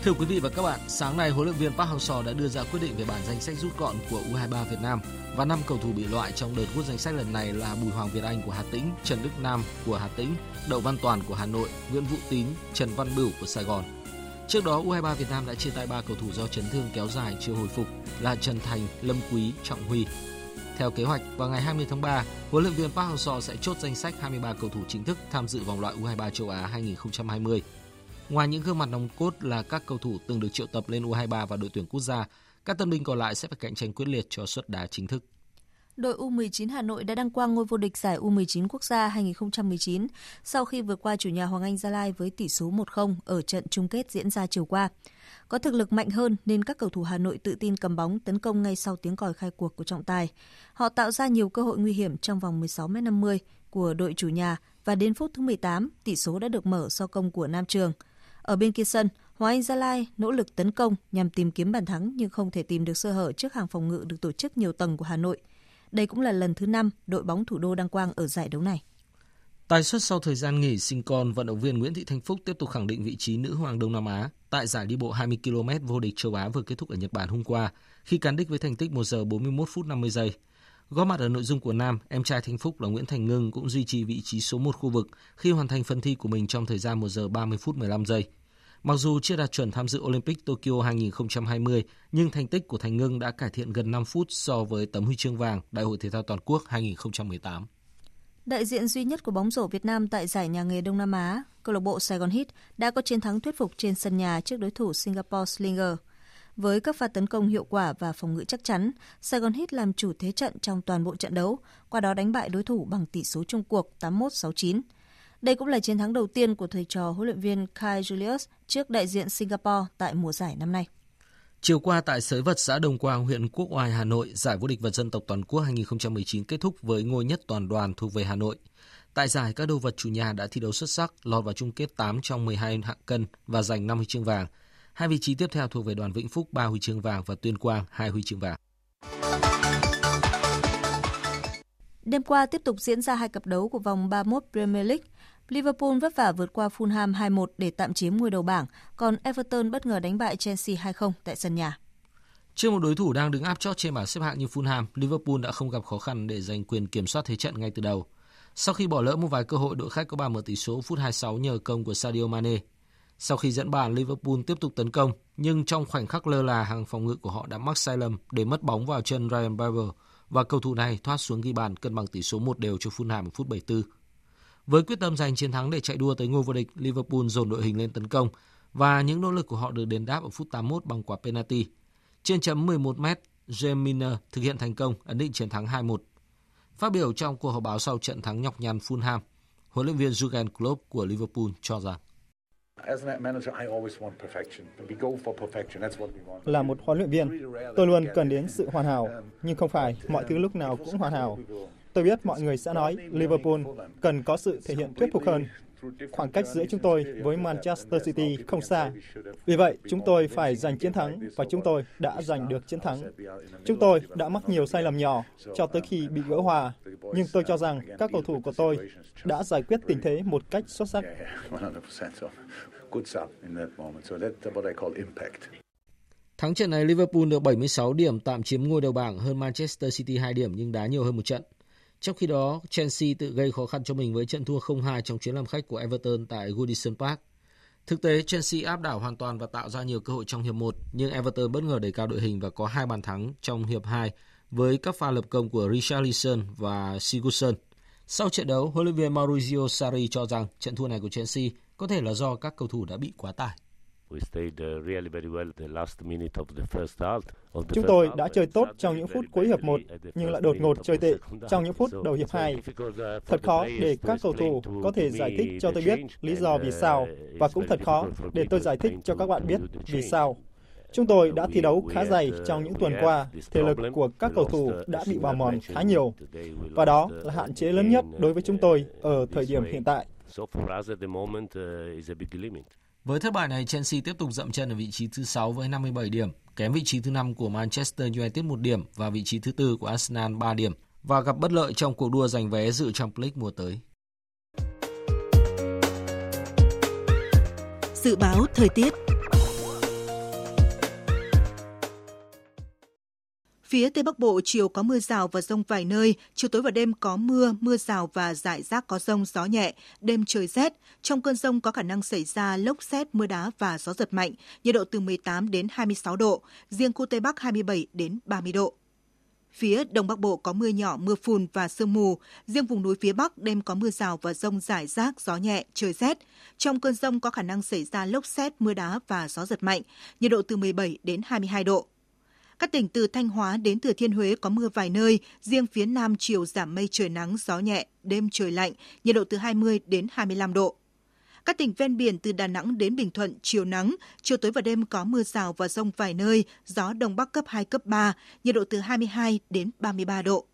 S35: Thưa quý vị và các bạn, sáng nay huấn luyện viên Park Hang-seo đã đưa ra quyết định về bản danh sách rút gọn của U23 Việt Nam và năm cầu thủ bị loại trong đợt rút danh sách lần này là Bùi Hoàng Việt Anh của Hà Tĩnh, Trần Đức Nam của Hà Tĩnh, Đậu Văn Toàn của Hà Nội, Nguyễn Vũ Tín, Trần Văn Bửu của Sài Gòn. Trước đó U23 Việt Nam đã chia tay ba cầu thủ do chấn thương kéo dài chưa hồi phục là Trần Thành, Lâm Quý, Trọng Huy. Theo kế hoạch, vào ngày 20 tháng 3, huấn luyện viên Park Hang-seo sẽ chốt danh sách 23 cầu thủ chính thức tham dự vòng loại U23 châu Á 2020. Ngoài những gương mặt nòng cốt là các cầu thủ từng được triệu tập lên U23 và đội tuyển quốc gia, các tân binh còn lại sẽ phải cạnh tranh quyết liệt cho suất đá chính thức.
S29: Đội U19 Hà Nội đã đăng quang ngôi vô địch giải U19 quốc gia 2019 sau khi vượt qua chủ nhà Hoàng Anh Gia Lai với tỷ số 1-0 ở trận chung kết diễn ra chiều qua. Có thực lực mạnh hơn nên các cầu thủ Hà Nội tự tin cầm bóng tấn công ngay sau tiếng còi khai cuộc của trọng tài. Họ tạo ra nhiều cơ hội nguy hiểm trong vòng 16m50 của đội chủ nhà và đến phút thứ 18, tỷ số đã được mở do công của Nam Trường. Ở bên kia sân, Hoàng Anh Gia Lai nỗ lực tấn công nhằm tìm kiếm bàn thắng nhưng không thể tìm được sơ hở trước hàng phòng ngự được tổ chức nhiều tầng của Hà Nội. Đây cũng là lần thứ 5 đội bóng thủ đô đăng quang ở giải đấu này.
S35: Tài xuất sau thời gian nghỉ sinh con, vận động viên Nguyễn Thị Thanh Phúc tiếp tục khẳng định vị trí nữ hoàng Đông Nam Á tại giải đi bộ 20 km vô địch châu Á vừa kết thúc ở Nhật Bản hôm qua khi cán đích với thành tích 1 giờ 41 phút 50 giây. Góp mặt ở nội dung của nam, em trai Thanh Phúc là Nguyễn Thành Ngưng cũng duy trì vị trí số 1 khu vực khi hoàn thành phần thi của mình trong thời gian 1 giờ 30 phút 15 giây. Mặc dù chưa đạt chuẩn tham dự Olympic Tokyo 2020, nhưng thành tích của Thành Ngưng đã cải thiện gần 5 phút so với tấm huy chương vàng Đại hội Thể thao Toàn quốc 2018.
S29: Đại diện duy nhất của bóng rổ Việt Nam tại giải nhà nghề Đông Nam Á, câu lạc bộ Sài Gòn Heat đã có chiến thắng thuyết phục trên sân nhà trước đối thủ Singapore Slinger. Với các pha tấn công hiệu quả và phòng ngự chắc chắn, Sài Gòn Hit làm chủ thế trận trong toàn bộ trận đấu, qua đó đánh bại đối thủ bằng tỷ số chung cuộc 81-69. Đây cũng là chiến thắng đầu tiên của thầy trò huấn luyện viên Kai Julius trước đại diện Singapore tại mùa giải năm nay.
S35: Chiều qua tại Sới Vật xã Đồng Quang, huyện Quốc Oai, Hà Nội, giải vô địch vật dân tộc toàn quốc 2019 kết thúc với ngôi nhất toàn đoàn thuộc về Hà Nội. Tại giải, các đồ vật chủ nhà đã thi đấu xuất sắc, lọt vào chung kết 8 trong 12 hạng cân và giành 5 huy chương vàng. Hai vị trí tiếp theo thuộc về đoàn Vĩnh Phúc 3 huy chương vàng và Tuyên Quang 2 huy chương vàng.
S36: Đêm qua tiếp tục diễn ra hai cặp đấu của vòng 31 Premier League. Liverpool vất vả vượt qua Fulham 2-1 để tạm chiếm ngôi đầu bảng, còn Everton bất ngờ đánh bại Chelsea 2-0 tại sân nhà.
S35: Trước một đối thủ đang đứng áp chót trên bảng xếp hạng như Fulham, Liverpool đã không gặp khó khăn để giành quyền kiểm soát thế trận ngay từ đầu. Sau khi bỏ lỡ một vài cơ hội, đội khách có bàn mở tỷ số phút 26 nhờ công của Sadio Mane. Sau khi dẫn bàn, Liverpool tiếp tục tấn công, nhưng trong khoảnh khắc lơ là, hàng phòng ngự của họ đã mắc sai lầm để mất bóng vào chân Ryan Babel và cầu thủ này thoát xuống ghi bàn cân bằng tỷ số 1 đều cho Fulham ở phút 74. Với quyết tâm giành chiến thắng để chạy đua tới ngôi vô địch, Liverpool dồn đội hình lên tấn công và những nỗ lực của họ được đền đáp ở phút 81 bằng quả penalty. Trên chấm 11 m, James Milner thực hiện thành công ấn định chiến thắng 2-1. Phát biểu trong cuộc họp báo sau trận thắng nhọc nhằn Fulham, huấn luyện viên Jurgen Klopp của Liverpool cho rằng
S37: là một huấn luyện viên, tôi luôn cần đến sự hoàn hảo, nhưng không phải mọi thứ lúc nào cũng hoàn hảo. Tôi biết mọi người sẽ nói Liverpool cần có sự thể hiện thuyết phục hơn. Khoảng cách giữa chúng tôi với Manchester City không xa. Vì vậy, chúng tôi phải giành chiến thắng và chúng tôi đã giành được chiến thắng. Chúng tôi đã mắc nhiều sai lầm nhỏ cho tới khi bị gỡ hòa, nhưng tôi cho rằng các cầu thủ của tôi đã giải quyết tình thế một cách xuất sắc.
S35: Thắng trận này Liverpool được 76 điểm tạm chiếm ngôi đầu bảng hơn Manchester City 2 điểm nhưng đá nhiều hơn một trận. Trong khi đó, Chelsea tự gây khó khăn cho mình với trận thua 0-2 trong chuyến làm khách của Everton tại Goodison Park. Thực tế, Chelsea áp đảo hoàn toàn và tạo ra nhiều cơ hội trong hiệp 1, nhưng Everton bất ngờ đẩy cao đội hình và có hai bàn thắng trong hiệp 2 với các pha lập công của Richarlison và Sigurdsson. Sau trận đấu, huấn luyện viên Maurizio Sarri cho rằng trận thua này của Chelsea có thể là do các cầu thủ đã bị quá tải.
S37: Chúng tôi đã chơi tốt trong những phút cuối hiệp 1, nhưng lại đột ngột chơi tệ trong những phút đầu hiệp 2. Thật khó để các cầu thủ có thể giải thích cho tôi biết lý do vì sao, và cũng thật khó để tôi giải thích cho các bạn biết vì sao. Chúng tôi đã thi đấu khá dày trong những tuần qua, thể lực của các cầu thủ đã bị bào mòn khá nhiều, và đó là hạn chế lớn nhất đối với chúng tôi ở thời điểm hiện tại.
S35: Với thất bại này, Chelsea tiếp tục dậm chân ở vị trí thứ 6 với 57 điểm, kém vị trí thứ 5 của Manchester United 1 điểm và vị trí thứ 4 của Arsenal 3 điểm và gặp bất lợi trong cuộc đua giành vé dự Champions League mùa tới.
S8: Dự báo thời tiết Phía Tây Bắc Bộ chiều có mưa rào và rông vài nơi, chiều tối và đêm có mưa, mưa rào và rải rác có rông, gió nhẹ, đêm trời rét. Trong cơn rông có khả năng xảy ra lốc xét, mưa đá và gió giật mạnh, nhiệt độ từ 18 đến 26 độ, riêng khu Tây Bắc 27 đến 30 độ. Phía Đông Bắc Bộ có mưa nhỏ, mưa phùn và sương mù. Riêng vùng núi phía Bắc đêm có mưa rào và rông rải rác, gió nhẹ, trời rét. Trong cơn rông có khả năng xảy ra lốc xét, mưa đá và gió giật mạnh, nhiệt độ từ 17 đến 22 độ. Các tỉnh từ Thanh Hóa đến Thừa Thiên Huế có mưa vài nơi, riêng phía Nam chiều giảm mây trời nắng, gió nhẹ, đêm trời lạnh, nhiệt độ từ 20 đến 25 độ. Các tỉnh ven biển từ Đà Nẵng đến Bình Thuận chiều nắng, chiều tối và đêm có mưa rào và rông vài nơi, gió đông bắc cấp 2 cấp 3, nhiệt độ từ 22 đến 33 độ.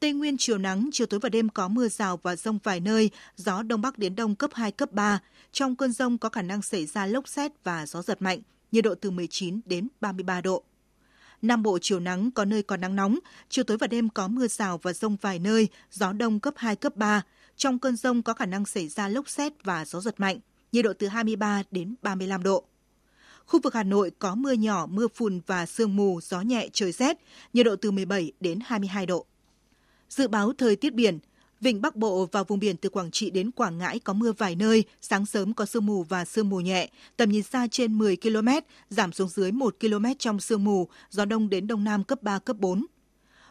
S8: Tây Nguyên chiều nắng, chiều tối và đêm có mưa rào và rông vài nơi, gió đông bắc đến đông cấp 2 cấp 3. Trong cơn rông có khả năng xảy ra lốc xét và gió giật mạnh, nhiệt độ từ 19 đến 33 độ. Nam Bộ chiều nắng có nơi còn nắng nóng, chiều tối và đêm có mưa rào và rông vài nơi, gió đông cấp 2, cấp 3. Trong cơn rông có khả năng xảy ra lốc xét và gió giật mạnh, nhiệt độ từ 23 đến 35 độ. Khu vực Hà Nội có mưa nhỏ, mưa phùn và sương mù, gió nhẹ, trời rét, nhiệt độ từ 17 đến 22 độ. Dự báo thời tiết biển, Vịnh Bắc Bộ và vùng biển từ Quảng Trị đến Quảng Ngãi có mưa vài nơi, sáng sớm có sương mù và sương mù nhẹ, tầm nhìn xa trên 10 km, giảm xuống dưới 1 km trong sương mù, gió đông đến đông nam cấp 3, cấp 4.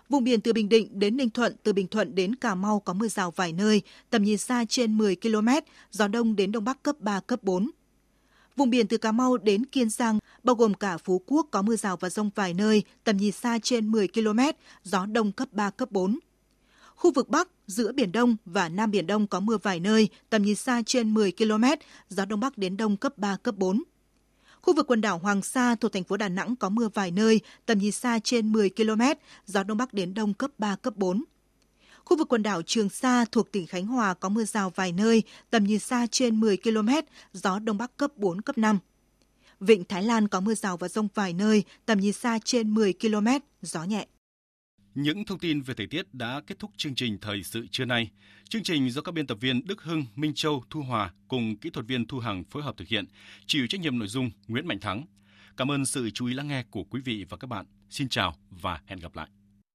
S8: Vùng biển từ Bình Định đến Ninh Thuận, từ Bình Thuận đến Cà Mau có mưa rào vài nơi, tầm nhìn xa trên 10 km, gió đông đến đông bắc cấp 3, cấp 4. Vùng biển từ Cà Mau đến Kiên Giang, bao gồm cả Phú Quốc có mưa rào và rông vài nơi, tầm nhìn xa trên 10 km, gió đông cấp 3, cấp 4. Khu vực Bắc, giữa Biển Đông và Nam Biển Đông có mưa vài nơi, tầm nhìn xa trên 10 km, gió Đông Bắc đến Đông cấp 3, cấp 4. Khu vực quần đảo Hoàng Sa thuộc thành phố Đà Nẵng có mưa vài nơi, tầm nhìn xa trên 10 km, gió đông bắc đến đông cấp 3, cấp 4. Khu vực quần đảo Trường Sa thuộc tỉnh Khánh Hòa có mưa rào vài nơi, tầm nhìn xa trên 10 km, gió đông bắc cấp 4, cấp 5. Vịnh Thái Lan có mưa rào và rông vài nơi, tầm nhìn xa trên 10 km, gió nhẹ.
S1: Những thông tin về thời tiết đã kết thúc chương trình thời sự trưa nay. Chương trình do các biên tập viên Đức Hưng, Minh Châu, Thu Hòa cùng kỹ thuật viên Thu Hằng phối hợp thực hiện, chịu trách nhiệm nội dung Nguyễn Mạnh Thắng. Cảm ơn sự chú ý lắng nghe của quý vị và các bạn. Xin chào và hẹn gặp lại.